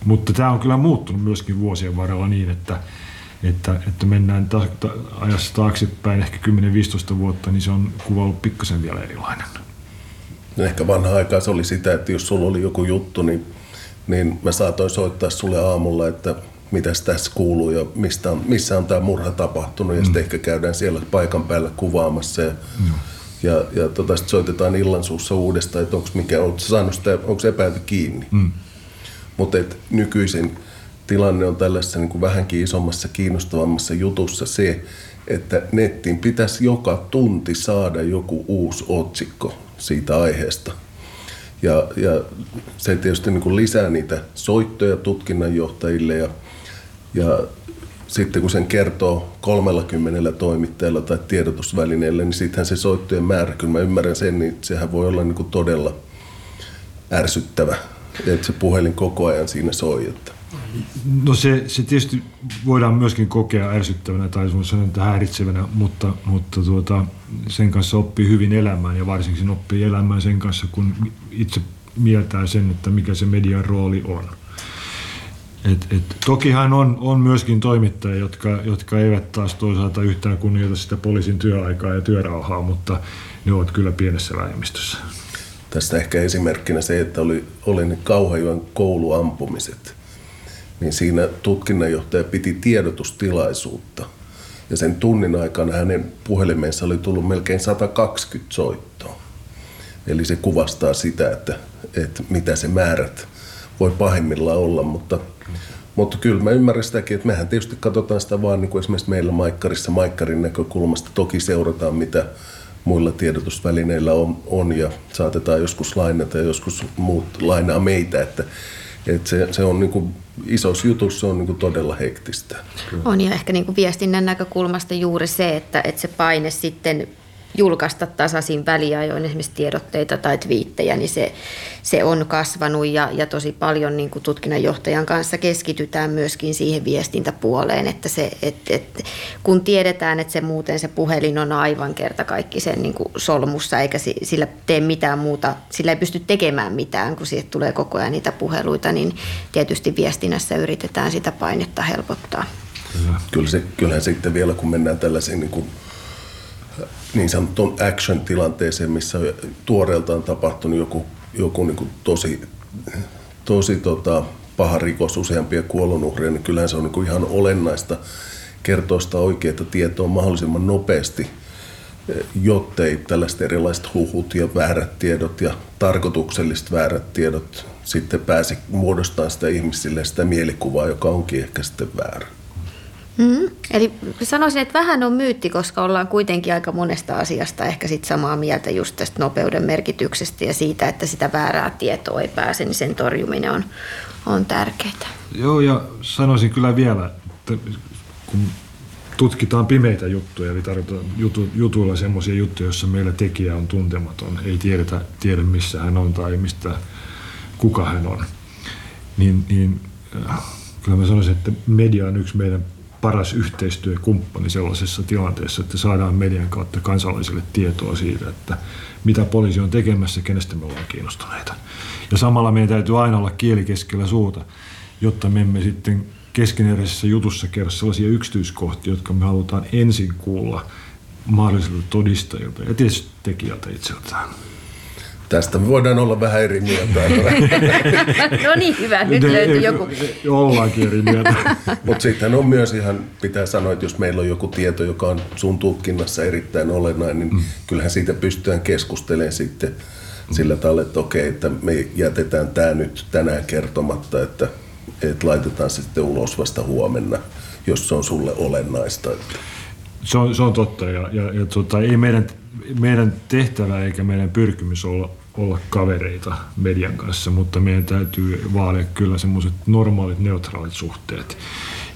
Mutta tämä on kyllä muuttunut myöskin vuosien varrella niin, että, että, että mennään ta- ta- ajassa taaksepäin ehkä 10-15 vuotta, niin se on kuva ollut pikkasen vielä erilainen. No ehkä vanha aikaa se oli sitä, että jos sulla oli joku juttu, niin, niin mä saatoin soittaa sulle aamulla, että mitä tässä kuuluu ja mistä on, missä on tämä murha tapahtunut. Ja mm. sitten ehkä käydään siellä paikan päällä kuvaamassa. Ja, mm. Ja, ja tota, sitten soitetaan illan suussa uudestaan, että onko mikä, onko saanut sitä, onko epäilty kiinni. Mm. Mutta nykyisin tilanne on tällaisessa niin kuin vähänkin isommassa, kiinnostavammassa jutussa se, että nettiin pitäisi joka tunti saada joku uusi otsikko siitä aiheesta. Ja, ja se tietysti niin kuin lisää niitä soittoja tutkinnanjohtajille ja ja sitten kun sen kertoo 30 toimittajalla tai tiedotusvälineellä, niin sittenhän se soittojen määrä, kyllä mä ymmärrän sen, niin sehän voi olla niin kuin todella ärsyttävä, että se puhelin koko ajan siinä soi. Että. No se, se tietysti voidaan myöskin kokea ärsyttävänä tai että häiritsevänä, mutta, mutta tuota, sen kanssa oppii hyvin elämään ja varsinkin oppii elämään sen kanssa, kun itse mieltää sen, että mikä se median rooli on. Et, et, tokihan on, on myöskin toimittajia, jotka, jotka eivät taas toisaalta yhtään kunnioita sitä poliisin työaikaa ja työrauhaa, mutta ne ovat kyllä pienessä vähemmistössä. Tästä ehkä esimerkkinä se, että oli, oli ne Kauhajoen kouluampumiset. Niin siinä tutkinnanjohtaja piti tiedotustilaisuutta. Ja sen tunnin aikana hänen puhelimeensa oli tullut melkein 120 soittoa. Eli se kuvastaa sitä, että, että mitä se määrät voi pahimmillaan olla, mutta, mutta kyllä mä ymmärrän sitäkin, että mehän tietysti katsotaan sitä vaan niin kuin esimerkiksi meillä Maikkarissa Maikkarin näkökulmasta. Toki seurataan, mitä muilla tiedotusvälineillä on, on ja saatetaan joskus lainata ja joskus muut lainaa meitä, että, että se, se on niin kuin isossa jutussa on niin kuin todella hektistä. On ja ehkä niin kuin viestinnän näkökulmasta juuri se, että, että se paine sitten julkaista tasaisin väliajoin esimerkiksi tiedotteita tai twiittejä, niin se, se on kasvanut ja, ja tosi paljon niin kuin tutkinnanjohtajan kanssa keskitytään myöskin siihen viestintäpuoleen, että se, et, et, kun tiedetään, että se muuten se puhelin on aivan kerta kaikki sen niin kuin solmussa eikä sillä tee mitään muuta, sillä ei pysty tekemään mitään, kun siitä tulee koko ajan niitä puheluita, niin tietysti viestinnässä yritetään sitä painetta helpottaa. Kyllä se, kyllähän sitten vielä, kun mennään tällaisiin niin kuin niin sanottuun action-tilanteeseen, missä tuoreeltaan tapahtunut joku, joku niin kuin tosi, tosi tota, paha rikos, useampia kuolonuhreja, niin kyllähän se on niin kuin ihan olennaista kertoa sitä oikeaa tietoa mahdollisimman nopeasti, jottei tällaiset erilaiset huhut ja väärät tiedot ja tarkoitukselliset väärät tiedot sitten pääsi muodostamaan sitä ihmisille sitä mielikuvaa, joka onkin ehkä sitten väärä. Mm, eli sanoisin, että vähän on myytti, koska ollaan kuitenkin aika monesta asiasta ehkä sit samaa mieltä just tästä nopeuden merkityksestä ja siitä, että sitä väärää tietoa ei pääse, niin sen torjuminen on, on tärkeää. Joo, ja sanoisin kyllä vielä, että kun tutkitaan pimeitä juttuja, eli tarvitaan jutu, jutuilla semmoisia juttuja, joissa meillä tekijä on tuntematon, ei tiedetä, tiedä missä hän on tai mistä, kuka hän on, niin, niin äh, kyllä mä sanoisin, että media on yksi meidän paras yhteistyökumppani sellaisessa tilanteessa, että saadaan median kautta kansalaisille tietoa siitä, että mitä poliisi on tekemässä, kenestä me ollaan kiinnostuneita. Ja samalla meidän täytyy aina olla kieli keskellä suuta, jotta me emme sitten keskeneräisessä jutussa kerro sellaisia yksityiskohtia, jotka me halutaan ensin kuulla mahdollisilta todistajilta ja tietysti tekijältä itseltään. Tästä me voidaan olla vähän eri mieltä. <laughs> no niin, hyvä. Nyt löytyy joku. Ollaankin eri mieltä. <laughs> Mutta sitten on myös ihan, pitää sanoa, että jos meillä on joku tieto, joka on sun tutkinnassa erittäin olennainen, niin mm. kyllähän siitä pystytään keskustelemaan sitten mm. sillä tavalla, että okei, että me jätetään tämä nyt tänään kertomatta, että, että laitetaan se sitten ulos vasta huomenna, jos se on sulle olennaista. Se on, se on totta ja, ja, ja tota, ei meidän, meidän tehtävä eikä meidän pyrkimys olla olla kavereita median kanssa, mutta meidän täytyy vaalia kyllä semmoiset normaalit neutraalit suhteet.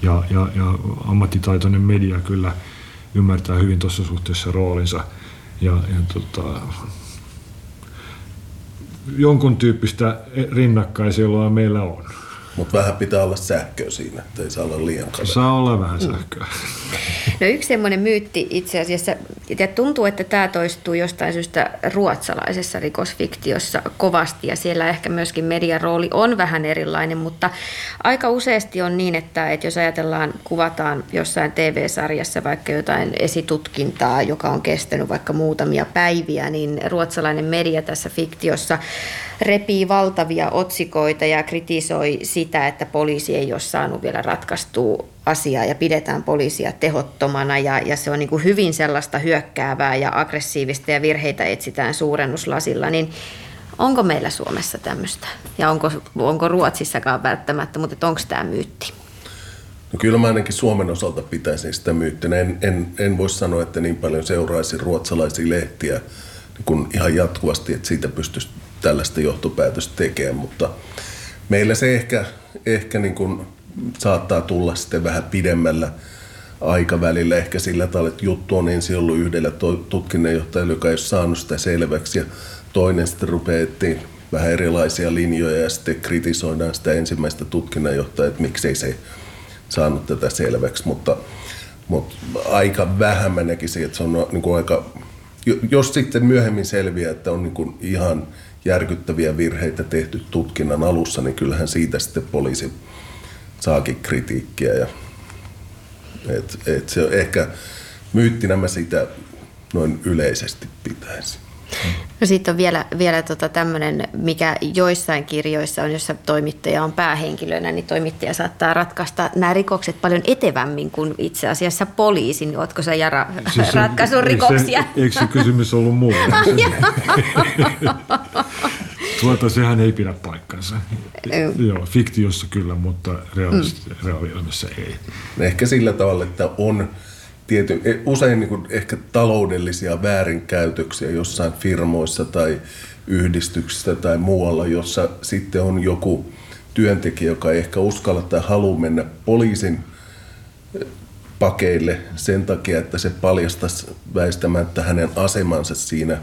Ja, ja, ja ammattitaitoinen media kyllä ymmärtää hyvin tuossa suhteessa roolinsa. Ja, ja tota, jonkun tyyppistä rinnakkaiseloa meillä on. Mutta vähän pitää olla sähköä siinä, että ei saa olla liian kaveri. Saa olla vähän sähköä. No yksi semmoinen myytti itse asiassa, ja tuntuu, että tämä toistuu jostain syystä ruotsalaisessa rikosfiktiossa kovasti, ja siellä ehkä myöskin median rooli on vähän erilainen, mutta aika useasti on niin, että, että jos ajatellaan, kuvataan jossain TV-sarjassa vaikka jotain esitutkintaa, joka on kestänyt vaikka muutamia päiviä, niin ruotsalainen media tässä fiktiossa repii valtavia otsikoita ja kritisoi sitä, että poliisi ei ole saanut vielä ratkaistua asiaa ja pidetään poliisia tehottomana ja, ja se on niin kuin hyvin sellaista hyökkäävää ja aggressiivista ja virheitä etsitään suurennuslasilla, niin onko meillä Suomessa tämmöistä ja onko, onko Ruotsissakaan välttämättä, mutta onko tämä myytti? No kyllä mä ainakin Suomen osalta pitäisin sitä myyttinä. En, en, en voi sanoa, että niin paljon seuraisin ruotsalaisia lehtiä niin kun ihan jatkuvasti, että siitä pystyisi tällaista johtopäätöstä tekemään, mutta meillä se ehkä, ehkä niin kuin saattaa tulla sitten vähän pidemmällä aikavälillä. Ehkä sillä tavalla, että juttu on ensin ollut yhdellä tutkinnanjohtajalla, joka ei ole saanut sitä selväksi. Ja toinen sitten rupeaa vähän erilaisia linjoja ja sitten kritisoidaan sitä ensimmäistä tutkinnanjohtajaa, että miksei se saanut tätä selväksi, mutta, mutta aika vähän mä näkisin, että se on niin kuin aika, jos sitten myöhemmin selviää, että on niin kuin ihan järkyttäviä virheitä tehty tutkinnan alussa, niin kyllähän siitä sitten poliisi saakin kritiikkiä. Ja, et, et se on ehkä myyttinä mä sitä noin yleisesti pitäisi. No sitten on vielä, vielä tota tämmöinen, mikä joissain kirjoissa on, jossa toimittaja on päähenkilönä, niin toimittaja saattaa ratkaista nämä rikokset paljon etevämmin kuin itse asiassa poliisi. Niin ootko sä Jara siis ratkaisun rikoksia? Se, eikö se kysymys ollut mulle? <laughs> <laughs> tuota, sehän ei pidä paikkansa. Joo, fiktiossa kyllä, mutta reaalielämässä ei. Ehkä sillä tavalla, että on tiety, e, usein niin kuin ehkä taloudellisia väärinkäytöksiä jossain firmoissa tai yhdistyksissä tai muualla, jossa sitten on joku työntekijä, joka ei ehkä uskalla tai halua mennä poliisin e, pakeille sen takia, että se paljastaisi väistämättä hänen asemansa siinä,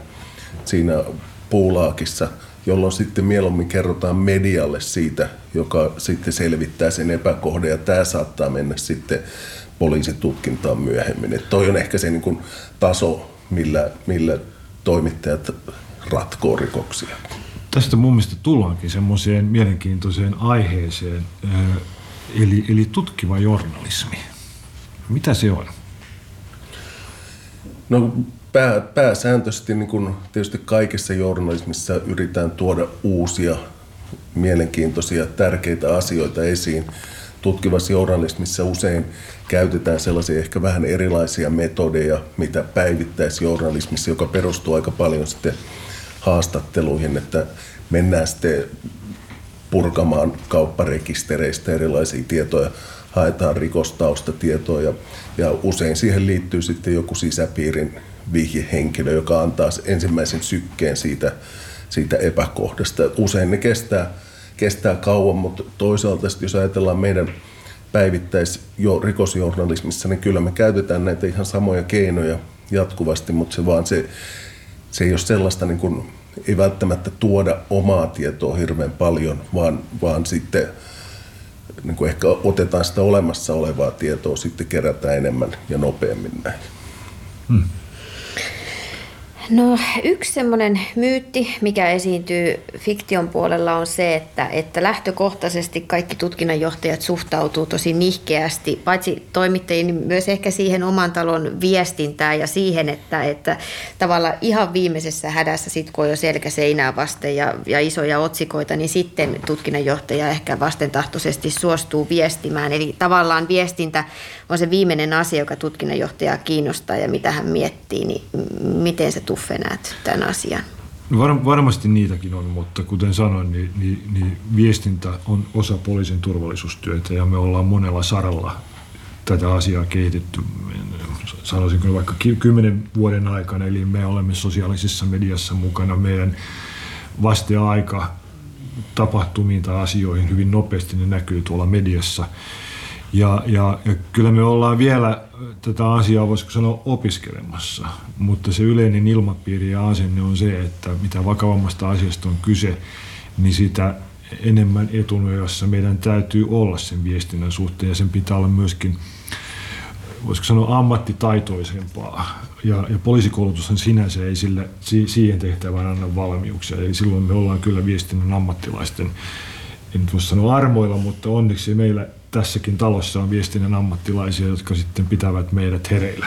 siinä puulaakissa, jolloin sitten mieluummin kerrotaan medialle siitä, joka sitten selvittää sen epäkohdan ja tämä saattaa mennä sitten poliisitutkintaan myöhemmin. Et toi on ehkä se niin kuin taso, millä, millä toimittajat ratkoo rikoksia. Tästä mun mielestä tullaankin semmoiseen mielenkiintoiseen aiheeseen, eli, eli tutkiva journalismi. Mitä se on? No pää, pääsääntöisesti niin kuin tietysti kaikessa journalismissa yritetään tuoda uusia, mielenkiintoisia, tärkeitä asioita esiin. Tutkivassa journalismissa usein käytetään sellaisia ehkä vähän erilaisia metodeja, mitä päivittäisjournalismissa, joka perustuu aika paljon sitten haastatteluihin, että mennään sitten purkamaan kaupparekistereistä erilaisia tietoja, haetaan rikostaustatatietoa ja, ja usein siihen liittyy sitten joku sisäpiirin vihjehenkilö, joka antaa ensimmäisen sykkeen siitä, siitä epäkohdasta. Usein ne kestää, kestää kauan, mutta toisaalta jos ajatellaan meidän päivittäis jo rikosjournalismissa, niin kyllä me käytetään näitä ihan samoja keinoja jatkuvasti, mutta se vaan se, se ei ole sellaista niin kuin, ei välttämättä tuoda omaa tietoa hirveän paljon, vaan, vaan sitten niin kuin ehkä otetaan sitä olemassa olevaa tietoa, sitten kerätään enemmän ja nopeammin näin. Hmm. No yksi semmoinen myytti, mikä esiintyy fiktion puolella on se, että, että lähtökohtaisesti kaikki tutkinnanjohtajat suhtautuu tosi nihkeästi, paitsi toimittajiin, niin myös ehkä siihen oman talon viestintään ja siihen, että, että tavallaan ihan viimeisessä hädässä, sit kun on jo selkä seinää vasten ja, ja isoja otsikoita, niin sitten tutkinnanjohtaja ehkä vastentahtoisesti suostuu viestimään. Eli tavallaan viestintä on se viimeinen asia, joka tutkinnanjohtajaa kiinnostaa ja mitä hän miettii, niin miten se Tuffe tämän asian? Var, varmasti niitäkin on, mutta kuten sanoin, niin, niin, niin viestintä on osa poliisin turvallisuustyötä ja me ollaan monella saralla tätä asiaa kehitetty, sanoisinko vaikka kymmenen vuoden aikana, eli me olemme sosiaalisessa mediassa mukana, meidän vasteaika tapahtumiin tai asioihin hyvin nopeasti, ne näkyy tuolla mediassa. Ja, ja, ja kyllä me ollaan vielä tätä asiaa, voisiko sanoa, opiskelemassa, mutta se yleinen ilmapiiri ja asenne on se, että mitä vakavammasta asiasta on kyse, niin sitä enemmän etunojassa meidän täytyy olla sen viestinnän suhteen ja sen pitää olla myöskin, voisiko sanoa, ammattitaitoisempaa. Ja, ja poliisikoulutushan sinänsä ei sille, siihen tehtävään anna valmiuksia, eli silloin me ollaan kyllä viestinnän ammattilaisten, en voi sanoa armoilla, mutta onneksi meillä tässäkin talossa on viestinnän ammattilaisia, jotka sitten pitävät meidät hereillä.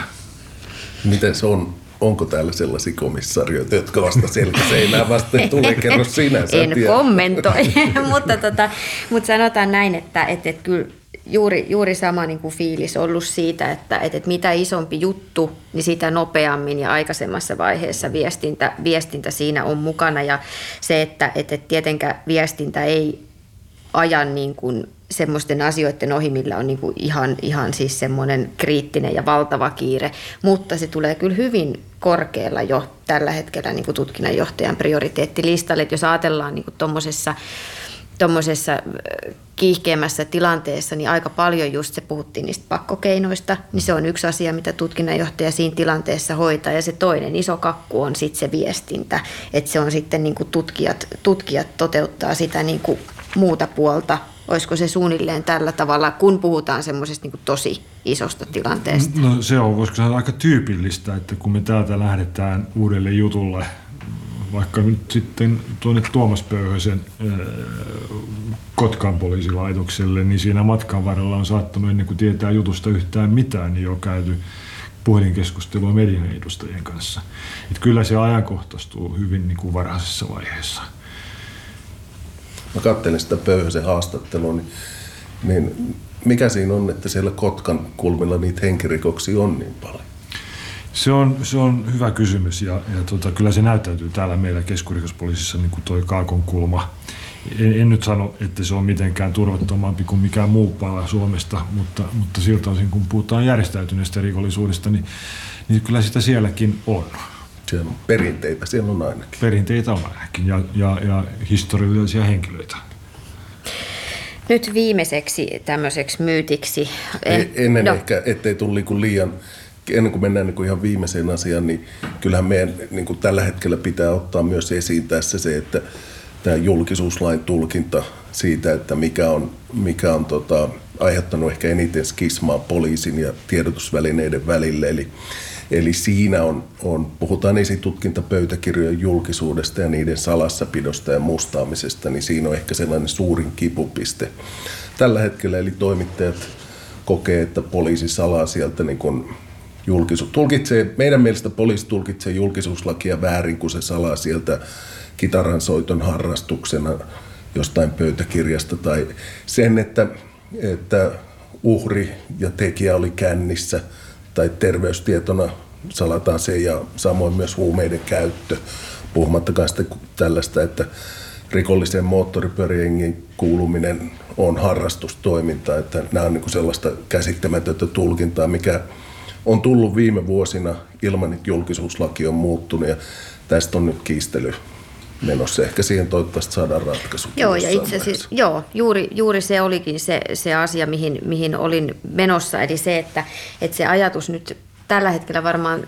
Miten se on? Onko täällä sellaisia komissarioita, jotka vasta selkäseinää vasten tulee? Kerro sinä. En tiedä. kommentoi, <laughs> mutta, tota, mutta sanotaan näin, että, että, että kyllä juuri, juuri sama niin kuin fiilis ollut siitä, että, että, että mitä isompi juttu, niin sitä nopeammin ja aikaisemmassa vaiheessa viestintä, viestintä siinä on mukana. Ja se, että, että tietenkään viestintä ei ajan niin kuin semmoisten asioiden ohi, millä on niin kuin ihan, ihan siis semmoinen kriittinen ja valtava kiire, mutta se tulee kyllä hyvin korkealla jo tällä hetkellä niin kuin tutkinnanjohtajan prioriteettilistalle, että jos ajatellaan niin tuommoisessa tuommoisessa kiihkeämmässä tilanteessa, niin aika paljon just se puhuttiin niistä pakkokeinoista, niin se on yksi asia, mitä tutkinnanjohtaja siinä tilanteessa hoitaa. Ja se toinen iso kakku on sitten se viestintä, että se on sitten niin kuin tutkijat, tutkijat toteuttaa sitä niin kuin muuta puolta Olisiko se suunnilleen tällä tavalla, kun puhutaan semmoisesta niin tosi isosta tilanteesta? No se on, voisiko sanoa aika tyypillistä, että kun me täältä lähdetään uudelle jutulle, vaikka nyt sitten tuonne Tuomas Pöyhösen äh, Kotkan poliisilaitokselle, niin siinä matkan varrella on saattanut ennen kuin tietää jutusta yhtään mitään, niin jo käyty puhelinkeskustelua median edustajien kanssa. Että kyllä se ajankohtaistuu hyvin niin kuin varhaisessa vaiheessa. Mä katselin sitä Pöyhösen haastattelua, niin, niin mikä siinä on, että siellä Kotkan kulmilla niitä henkirikoksia on niin paljon? Se on, se on hyvä kysymys ja, ja tota, kyllä se näyttäytyy täällä meillä keskurikospoliisissa niin kuin toi Kaakon kulma. En, en nyt sano, että se on mitenkään turvattomampi kuin mikään muu pala Suomesta, mutta, mutta siltä osin kun puhutaan järjestäytyneestä rikollisuudesta, niin, niin kyllä sitä sielläkin on. Siellä on perinteitä, siellä on ainakin. Perinteitä on ainakin ja, ja, ja historiallisia henkilöitä. Nyt viimeiseksi tämmöiseksi myytiksi. En, ennen no. ehkä, ettei tule liian ennen kuin mennään niin kuin ihan viimeiseen asiaan, niin kyllähän meidän niin kuin tällä hetkellä pitää ottaa myös esiin tässä se, että tämä julkisuuslain tulkinta siitä, että mikä on, mikä on tota, aiheuttanut ehkä eniten skismaa poliisin ja tiedotusvälineiden välille. Eli, eli siinä on, on, puhutaan esitutkintapöytäkirjojen julkisuudesta ja niiden salassapidosta ja mustaamisesta, niin siinä on ehkä sellainen suurin kipupiste tällä hetkellä. Eli toimittajat kokee, että poliisi salaa sieltä niin kuin julkisuus. Tulkitsee, meidän mielestä poliisi tulkitsee julkisuuslakia väärin, kun se salaa sieltä kitaran soiton harrastuksena jostain pöytäkirjasta tai sen, että, että uhri ja tekijä oli kännissä tai terveystietona salataan se ja samoin myös huumeiden käyttö. Puhumattakaan sitten tällaista, että rikolliseen moottoripyöräjengin kuuluminen on harrastustoiminta, että nämä on niin sellaista käsittämätöntä tulkintaa, mikä on tullut viime vuosina ilman, että julkisuuslaki on muuttunut ja tästä on nyt kiistely menossa. Ehkä siihen toivottavasti saadaan ratkaisu. Joo, ja itse asiassa, joo, juuri, juuri se olikin se, se asia, mihin, mihin olin menossa. Eli se, että, että se ajatus nyt tällä hetkellä varmaan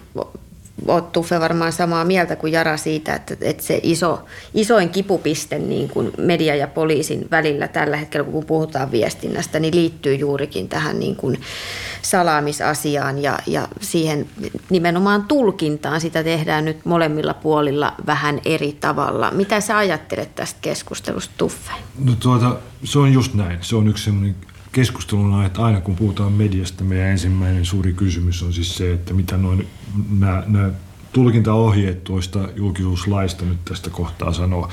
oot Tuffe varmaan samaa mieltä kuin Jara siitä, että, että se iso, isoin kipupiste niin kuin media ja poliisin välillä tällä hetkellä, kun puhutaan viestinnästä, niin liittyy juurikin tähän niin kuin salaamisasiaan ja, ja siihen nimenomaan tulkintaan. Sitä tehdään nyt molemmilla puolilla vähän eri tavalla. Mitä sä ajattelet tästä keskustelusta, Tuffe? No tuota, se on just näin. Se on yksi sellainen keskustelun että aina kun puhutaan mediasta, meidän ensimmäinen suuri kysymys on siis se, että mitä noin nämä, nämä tulkintaohjeet tuosta julkisuuslaista nyt tästä kohtaa sanoo.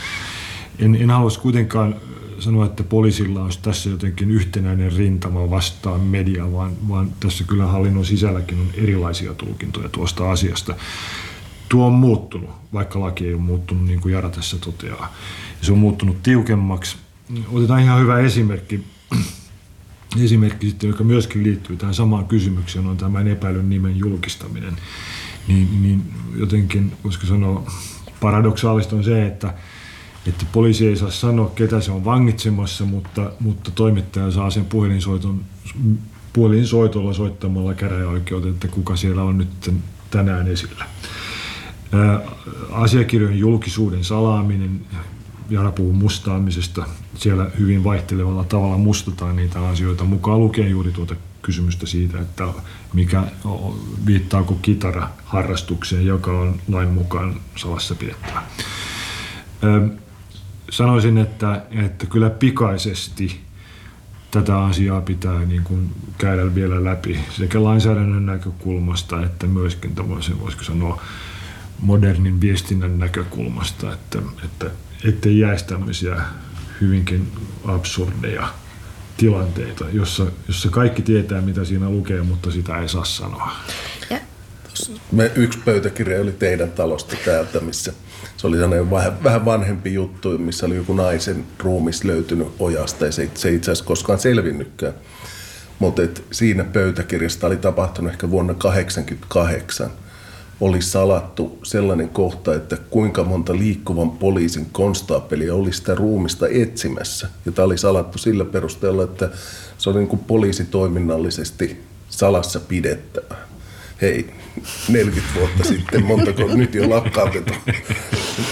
En, en haluaisi kuitenkaan sanoa, että poliisilla olisi tässä jotenkin yhtenäinen rintama vastaan media, vaan, vaan tässä kyllä hallinnon sisälläkin on erilaisia tulkintoja tuosta asiasta. Tuo on muuttunut, vaikka laki ei ole muuttunut, niin kuin Jara tässä toteaa. Se on muuttunut tiukemmaksi. Otetaan ihan hyvä esimerkki esimerkki sitten, joka myöskin liittyy tähän samaan kysymykseen, on tämän epäilyn nimen julkistaminen. Niin, niin jotenkin, voisiko sanoa, paradoksaalista on se, että, että poliisi ei saa sanoa, ketä se on vangitsemassa, mutta, mutta toimittaja saa sen puhelinsoiton, puhelinsoitolla soittamalla käräjäoikeuteen, että kuka siellä on nyt tänään esillä. Asiakirjojen julkisuuden salaaminen Jara puhuu mustaamisesta. Siellä hyvin vaihtelevalla tavalla mustataan niitä asioita, mukaan lukien juuri tuota kysymystä siitä, että mikä viittaako kitara harrastukseen, joka on lain mukaan salassa pidettävä. Sanoisin, että, että kyllä pikaisesti tätä asiaa pitää niin kuin käydä vielä läpi sekä lainsäädännön näkökulmasta että myöskin tämmöisen, voisiko sanoa, modernin viestinnän näkökulmasta, että, että ettei jäisi tämmöisiä hyvinkin absurdeja tilanteita, jossa, jossa kaikki tietää, mitä siinä lukee, mutta sitä ei saa sanoa. Ja. Me, yksi pöytäkirja oli teidän talosta täältä, missä se oli sellainen vähän, vähän vanhempi juttu, missä oli joku naisen ruumis löytynyt ojasta ja se, se ei itse asiassa koskaan selvinnytkään. Mutta siinä pöytäkirjasta oli tapahtunut ehkä vuonna 1988 oli salattu sellainen kohta, että kuinka monta liikkuvan poliisin konstaapelia oli sitä ruumista etsimässä. Ja tämä oli salattu sillä perusteella, että se oli niin kuin poliisitoiminnallisesti salassa pidettävä. Hei, 40 vuotta sitten, montako nyt jo lakkautettu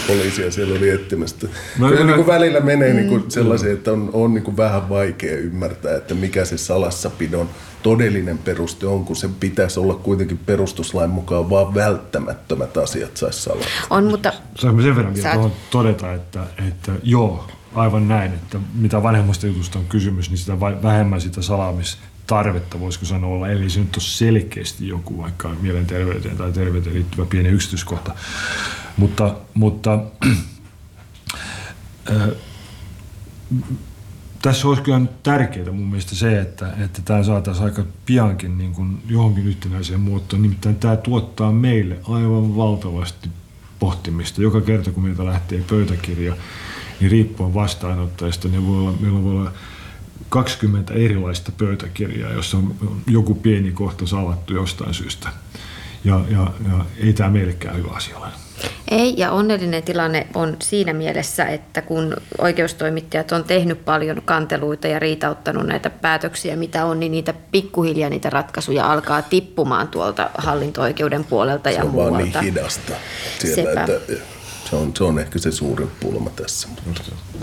poliisia siellä oli etsimästä. No, Kyllä niin kuin välillä menee niin kuin sellaisia, että on, on niin kuin vähän vaikea ymmärtää, että mikä se salassapidon todellinen peruste on, kun se pitäisi olla kuitenkin perustuslain mukaan vaan välttämättömät asiat saisi salata. On, mutta... Saanko sen verran vielä Saat... todeta, että, että joo, aivan näin, että mitä vanhemmasta jutusta on kysymys, niin sitä vähemmän sitä salaamis tarvetta, voisiko sanoa olla, eli se nyt on selkeästi joku vaikka mielenterveyteen tai terveyteen liittyvä pieni yksityiskohta. Mutta, mutta <clears throat> äh, tässä olisi kyllä tärkeää mun mielestä se, että, että tämä saataisiin aika piankin niin kuin johonkin yhtenäiseen muotoon. Nimittäin tämä tuottaa meille aivan valtavasti pohtimista. Joka kerta kun meiltä lähtee pöytäkirja, niin riippuen vastaanottajista, niin voi olla, meillä voi olla 20 erilaista pöytäkirjaa, jossa on joku pieni kohta salattu jostain syystä. Ja, ja, ja ei tämä meillekään hyvä asia ole. Ei, ja onnellinen tilanne on siinä mielessä, että kun oikeustoimittajat on tehnyt paljon kanteluita ja riitauttanut näitä päätöksiä, mitä on, niin niitä pikkuhiljaa niitä ratkaisuja alkaa tippumaan tuolta hallinto-oikeuden puolelta ja se on muualta. vaan niin hidasta siellä, että se on, se on ehkä se suurin pulma tässä.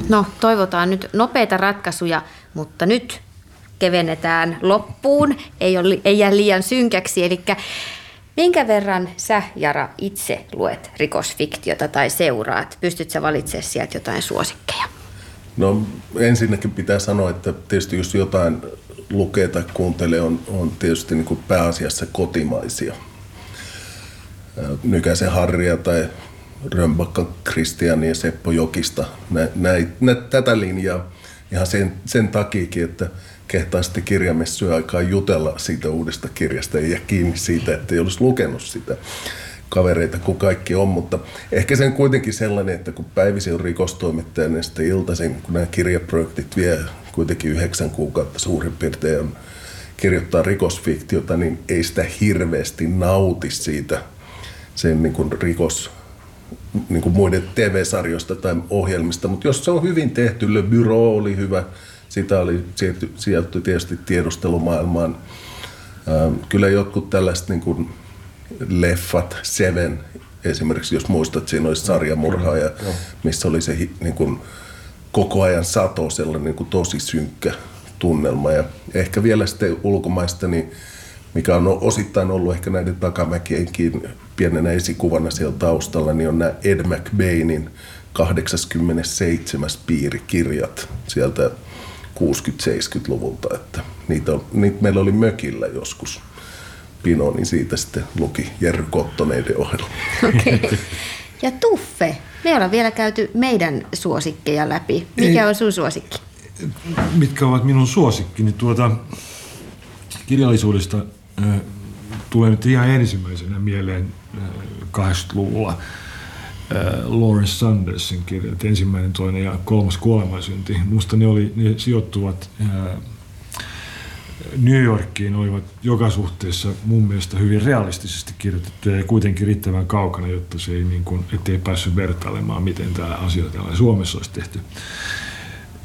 No, toivotaan nyt nopeita ratkaisuja, mutta nyt kevennetään loppuun, ei, ole, ei jää liian synkäksi, eli Minkä verran sä, Jara, itse luet rikosfiktiota tai seuraat? Pystyt sä valitsemaan sieltä jotain suosikkeja? No ensinnäkin pitää sanoa, että tietysti jos jotain lukee tai kuuntelee, on, on tietysti niin pääasiassa kotimaisia. Nykäsen Harria tai Römbakka Kristiani ja Seppo Jokista. Nä, nä, nä, tätä linjaa ihan sen, sen takiakin, että – kehtaa sitten kirjamessuja aikaa jutella siitä uudesta kirjasta ja kiinni siitä, että ei olisi lukenut sitä kavereita kuin kaikki on, mutta ehkä sen kuitenkin sellainen, että kun päivisin on rikostoimittaja, niin sitten iltaisin, kun nämä kirjaprojektit vie kuitenkin yhdeksän kuukautta suurin piirtein kirjoittaa rikosfiktiota, niin ei sitä hirveästi nauti siitä sen niin kuin rikos, niin kuin muiden TV-sarjoista tai ohjelmista, mutta jos se on hyvin tehty, Le Bureau oli hyvä, sitä oli sieltä tietysti tiedustelumaailmaan. Ähm, kyllä jotkut tällaiset niin kuin leffat, Seven esimerkiksi, jos muistat, siinä olisi sarjamurhaaja, missä oli se niin kuin, koko ajan sato, sellainen niin kuin tosi synkkä tunnelma. Ja ehkä vielä sitten ulkomaista, niin mikä on osittain ollut ehkä näiden takamäkienkin pienenä esikuvana siellä taustalla, niin on nämä Ed McBainin 87. piirikirjat sieltä 60-70-luvulta, että niitä, on, niitä meillä oli mökillä joskus pino, niin siitä sitten luki Jerry Kottoneiden ohella. Okei. Okay. Ja Tuffe, me ollaan vielä käyty meidän suosikkeja läpi. Mikä Ei, on sun suosikki? Mitkä ovat minun suosikkini? Niin tuota, kirjallisuudesta äh, tulee nyt ihan ensimmäisenä mieleen 80-luvulla Äh, Lawrence Sandersin kirjat, ensimmäinen, toinen ja kolmas kuolemansynti. Musta ne, oli, ne sijoittuvat äh, New Yorkiin olivat joka suhteessa mun mielestä hyvin realistisesti kirjoitettuja ja kuitenkin riittävän kaukana, jotta se ei, niin kuin, ettei päässyt vertailemaan, miten tämä asia täällä Suomessa olisi tehty.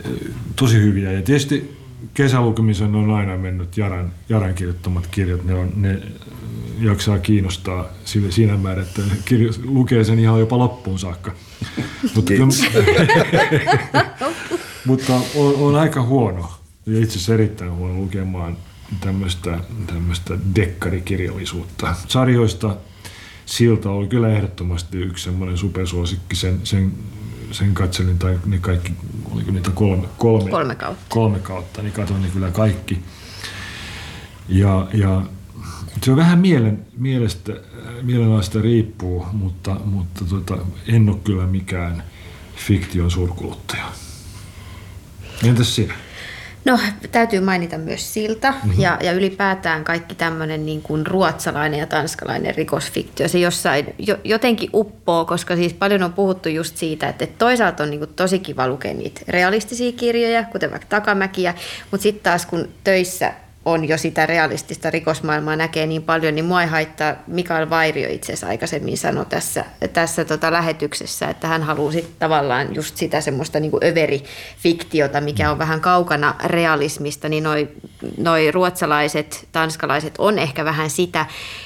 Äh, tosi hyviä. Ja tietysti kesälukemisen on aina mennyt Jaran, Jaran kirjoittamat kirjat. Ne, on, ne jaksaa kiinnostaa sille siinä määrin, että kirjo, lukee sen ihan jopa loppuun saakka. mutta, <laughs> mutta on, on, aika huono ja itse asiassa erittäin huono lukemaan tämmöistä, tämmöistä dekkarikirjallisuutta. Sarjoista Silta oli kyllä ehdottomasti yksi semmoinen supersuosikki. Sen, sen, sen katselin, tai ne kaikki, oliko niitä kolme, kolme, kolme kautta, kolme kautta niin katsoin ne kyllä kaikki. Ja, ja se on vähän mielen, mielestä, mielenlaista riippuu, mutta, mutta tota, en ole kyllä mikään fiktion suurkuluttaja. Entäs sinä? No, täytyy mainita myös Silta mm-hmm. ja, ja ylipäätään kaikki tämmöinen niin kuin ruotsalainen ja tanskalainen rikosfiktio. Se jossain jo, jotenkin uppoo, koska siis paljon on puhuttu just siitä, että toisaalta on niin kuin tosi kiva lukea niitä realistisia kirjoja, kuten vaikka Takamäkiä, mutta sitten taas kun töissä on jo sitä realistista rikosmaailmaa näkee niin paljon, niin mua ei haittaa, Mikael Vairio itse asiassa aikaisemmin sanoi tässä, tässä tota lähetyksessä, että hän haluaa sit tavallaan just sitä semmoista niin överifiktiota, mikä on vähän kaukana realismista, niin noi, noi ruotsalaiset, tanskalaiset on ehkä vähän sitä.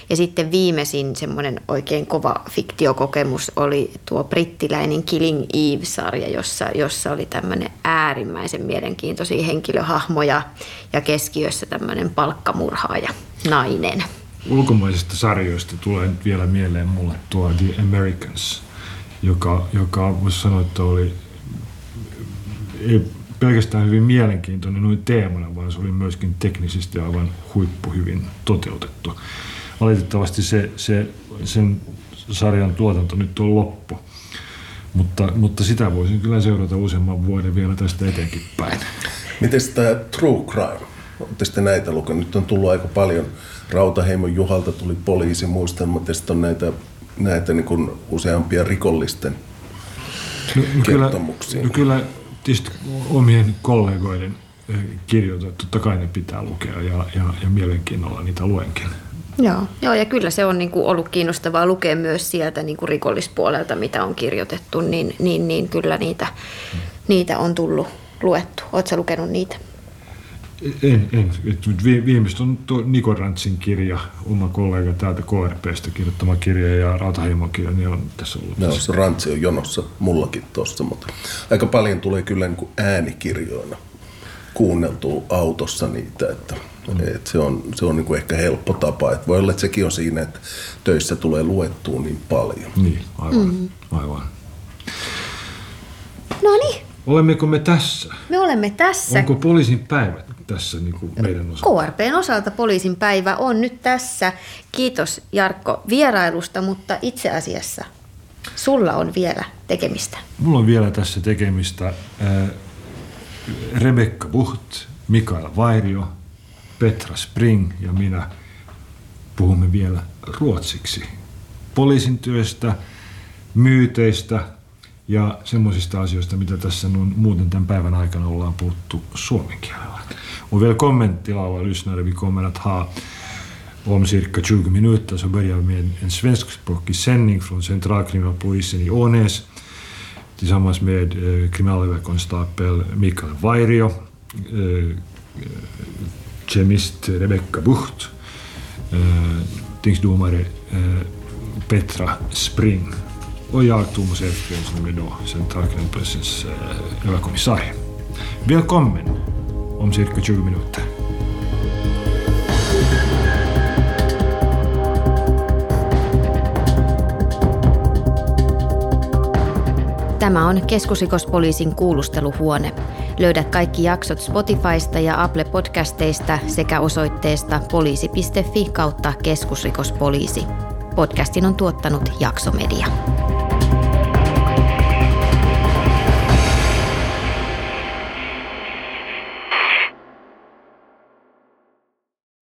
Ja sitten viimeisin semmoinen oikein kova fiktiokokemus oli tuo brittiläinen Killing Eve-sarja, jossa, jossa oli tämmöinen äärimmäisen mielenkiintoisia henkilöhahmoja ja keskiössä tämmöinen palkkamurhaaja nainen. Ulkomaisista sarjoista tulee nyt vielä mieleen mulle tuo The Americans, joka, joka voisi sanoa, että oli pelkästään hyvin mielenkiintoinen noin teemana, vaan se oli myöskin teknisesti aivan huippuhyvin toteutettu. Valitettavasti se, se, sen sarjan tuotanto nyt on loppu. Mutta, mutta sitä voisin kyllä seurata useamman vuoden vielä tästä eteenkin päin. Miten tämä True Crime? Olette sitten näitä lukenut? Nyt on tullut aika paljon. Rautaheimon Juhalta tuli poliisimuistelmat ja sitten on näitä, näitä niin kuin useampia rikollisten no, no kertomuksia. Kyllä, no kyllä tietysti omien kollegoiden eh, kirjoita, totta kai ne pitää lukea ja, ja, ja mielenkiinnolla niitä luenkin. Joo, joo ja kyllä se on niin kuin ollut kiinnostavaa lukea myös sieltä niin kuin rikollispuolelta, mitä on kirjoitettu, niin, niin, niin kyllä niitä, niitä on tullut luettu. Oletko lukenut niitä? En, en. Viimeistä on tuo Niko Rantsin kirja, oma kollega täältä KRPstä kirjoittama kirja ja Rautaheimon kirja, niin on tässä ollut. No, se Rantsi on jonossa mullakin tuossa, mutta aika paljon tulee kyllä niin kuin äänikirjoina kuunneltua autossa niitä, että Mm. Et se on, se on niinku ehkä helppo tapa. Et voi olla, että sekin on siinä, että töissä tulee luettua niin paljon. Niin, aivan. Mm. aivan. No niin. Olemmeko me tässä? Me olemme tässä. Onko poliisin päivä tässä niin kuin meidän osalta? KRPn osalta poliisin päivä on nyt tässä. Kiitos Jarkko vierailusta, mutta itse asiassa sulla on vielä tekemistä. Mulla on vielä tässä tekemistä. Äh, Rebekka Bucht, Mikael Vairio, Petra Spring ja minä puhumme vielä ruotsiksi. Poliisin työstä, myyteistä ja semmoisista asioista, mitä tässä on muuten tämän päivän aikana ollaan puhuttu suomen kielellä. Och välkommen till alla lyssnare. Vi kommer att ha om cirka 20 minuter så börjar vi med en svenskspråkig sändning från centralkriminalpolisen i Ånäs tillsammans med eh, kriminalöverkonstapel Mikael Vairio, eh, kemist Rebecka Bucht, eh, tingsdomare eh, Petra Spring och jag, Thomas Elfgren, som är då centralkriminalpolisens eh, överkommissarie. Välkommen om cirka 20 minuter. Tämä on keskusrikospoliisin kuulusteluhuone. Löydät kaikki jaksot Spotifysta ja Apple Podcasteista sekä osoitteesta poliisi.fi kautta keskusrikospoliisi. Podcastin on tuottanut Jaksomedia.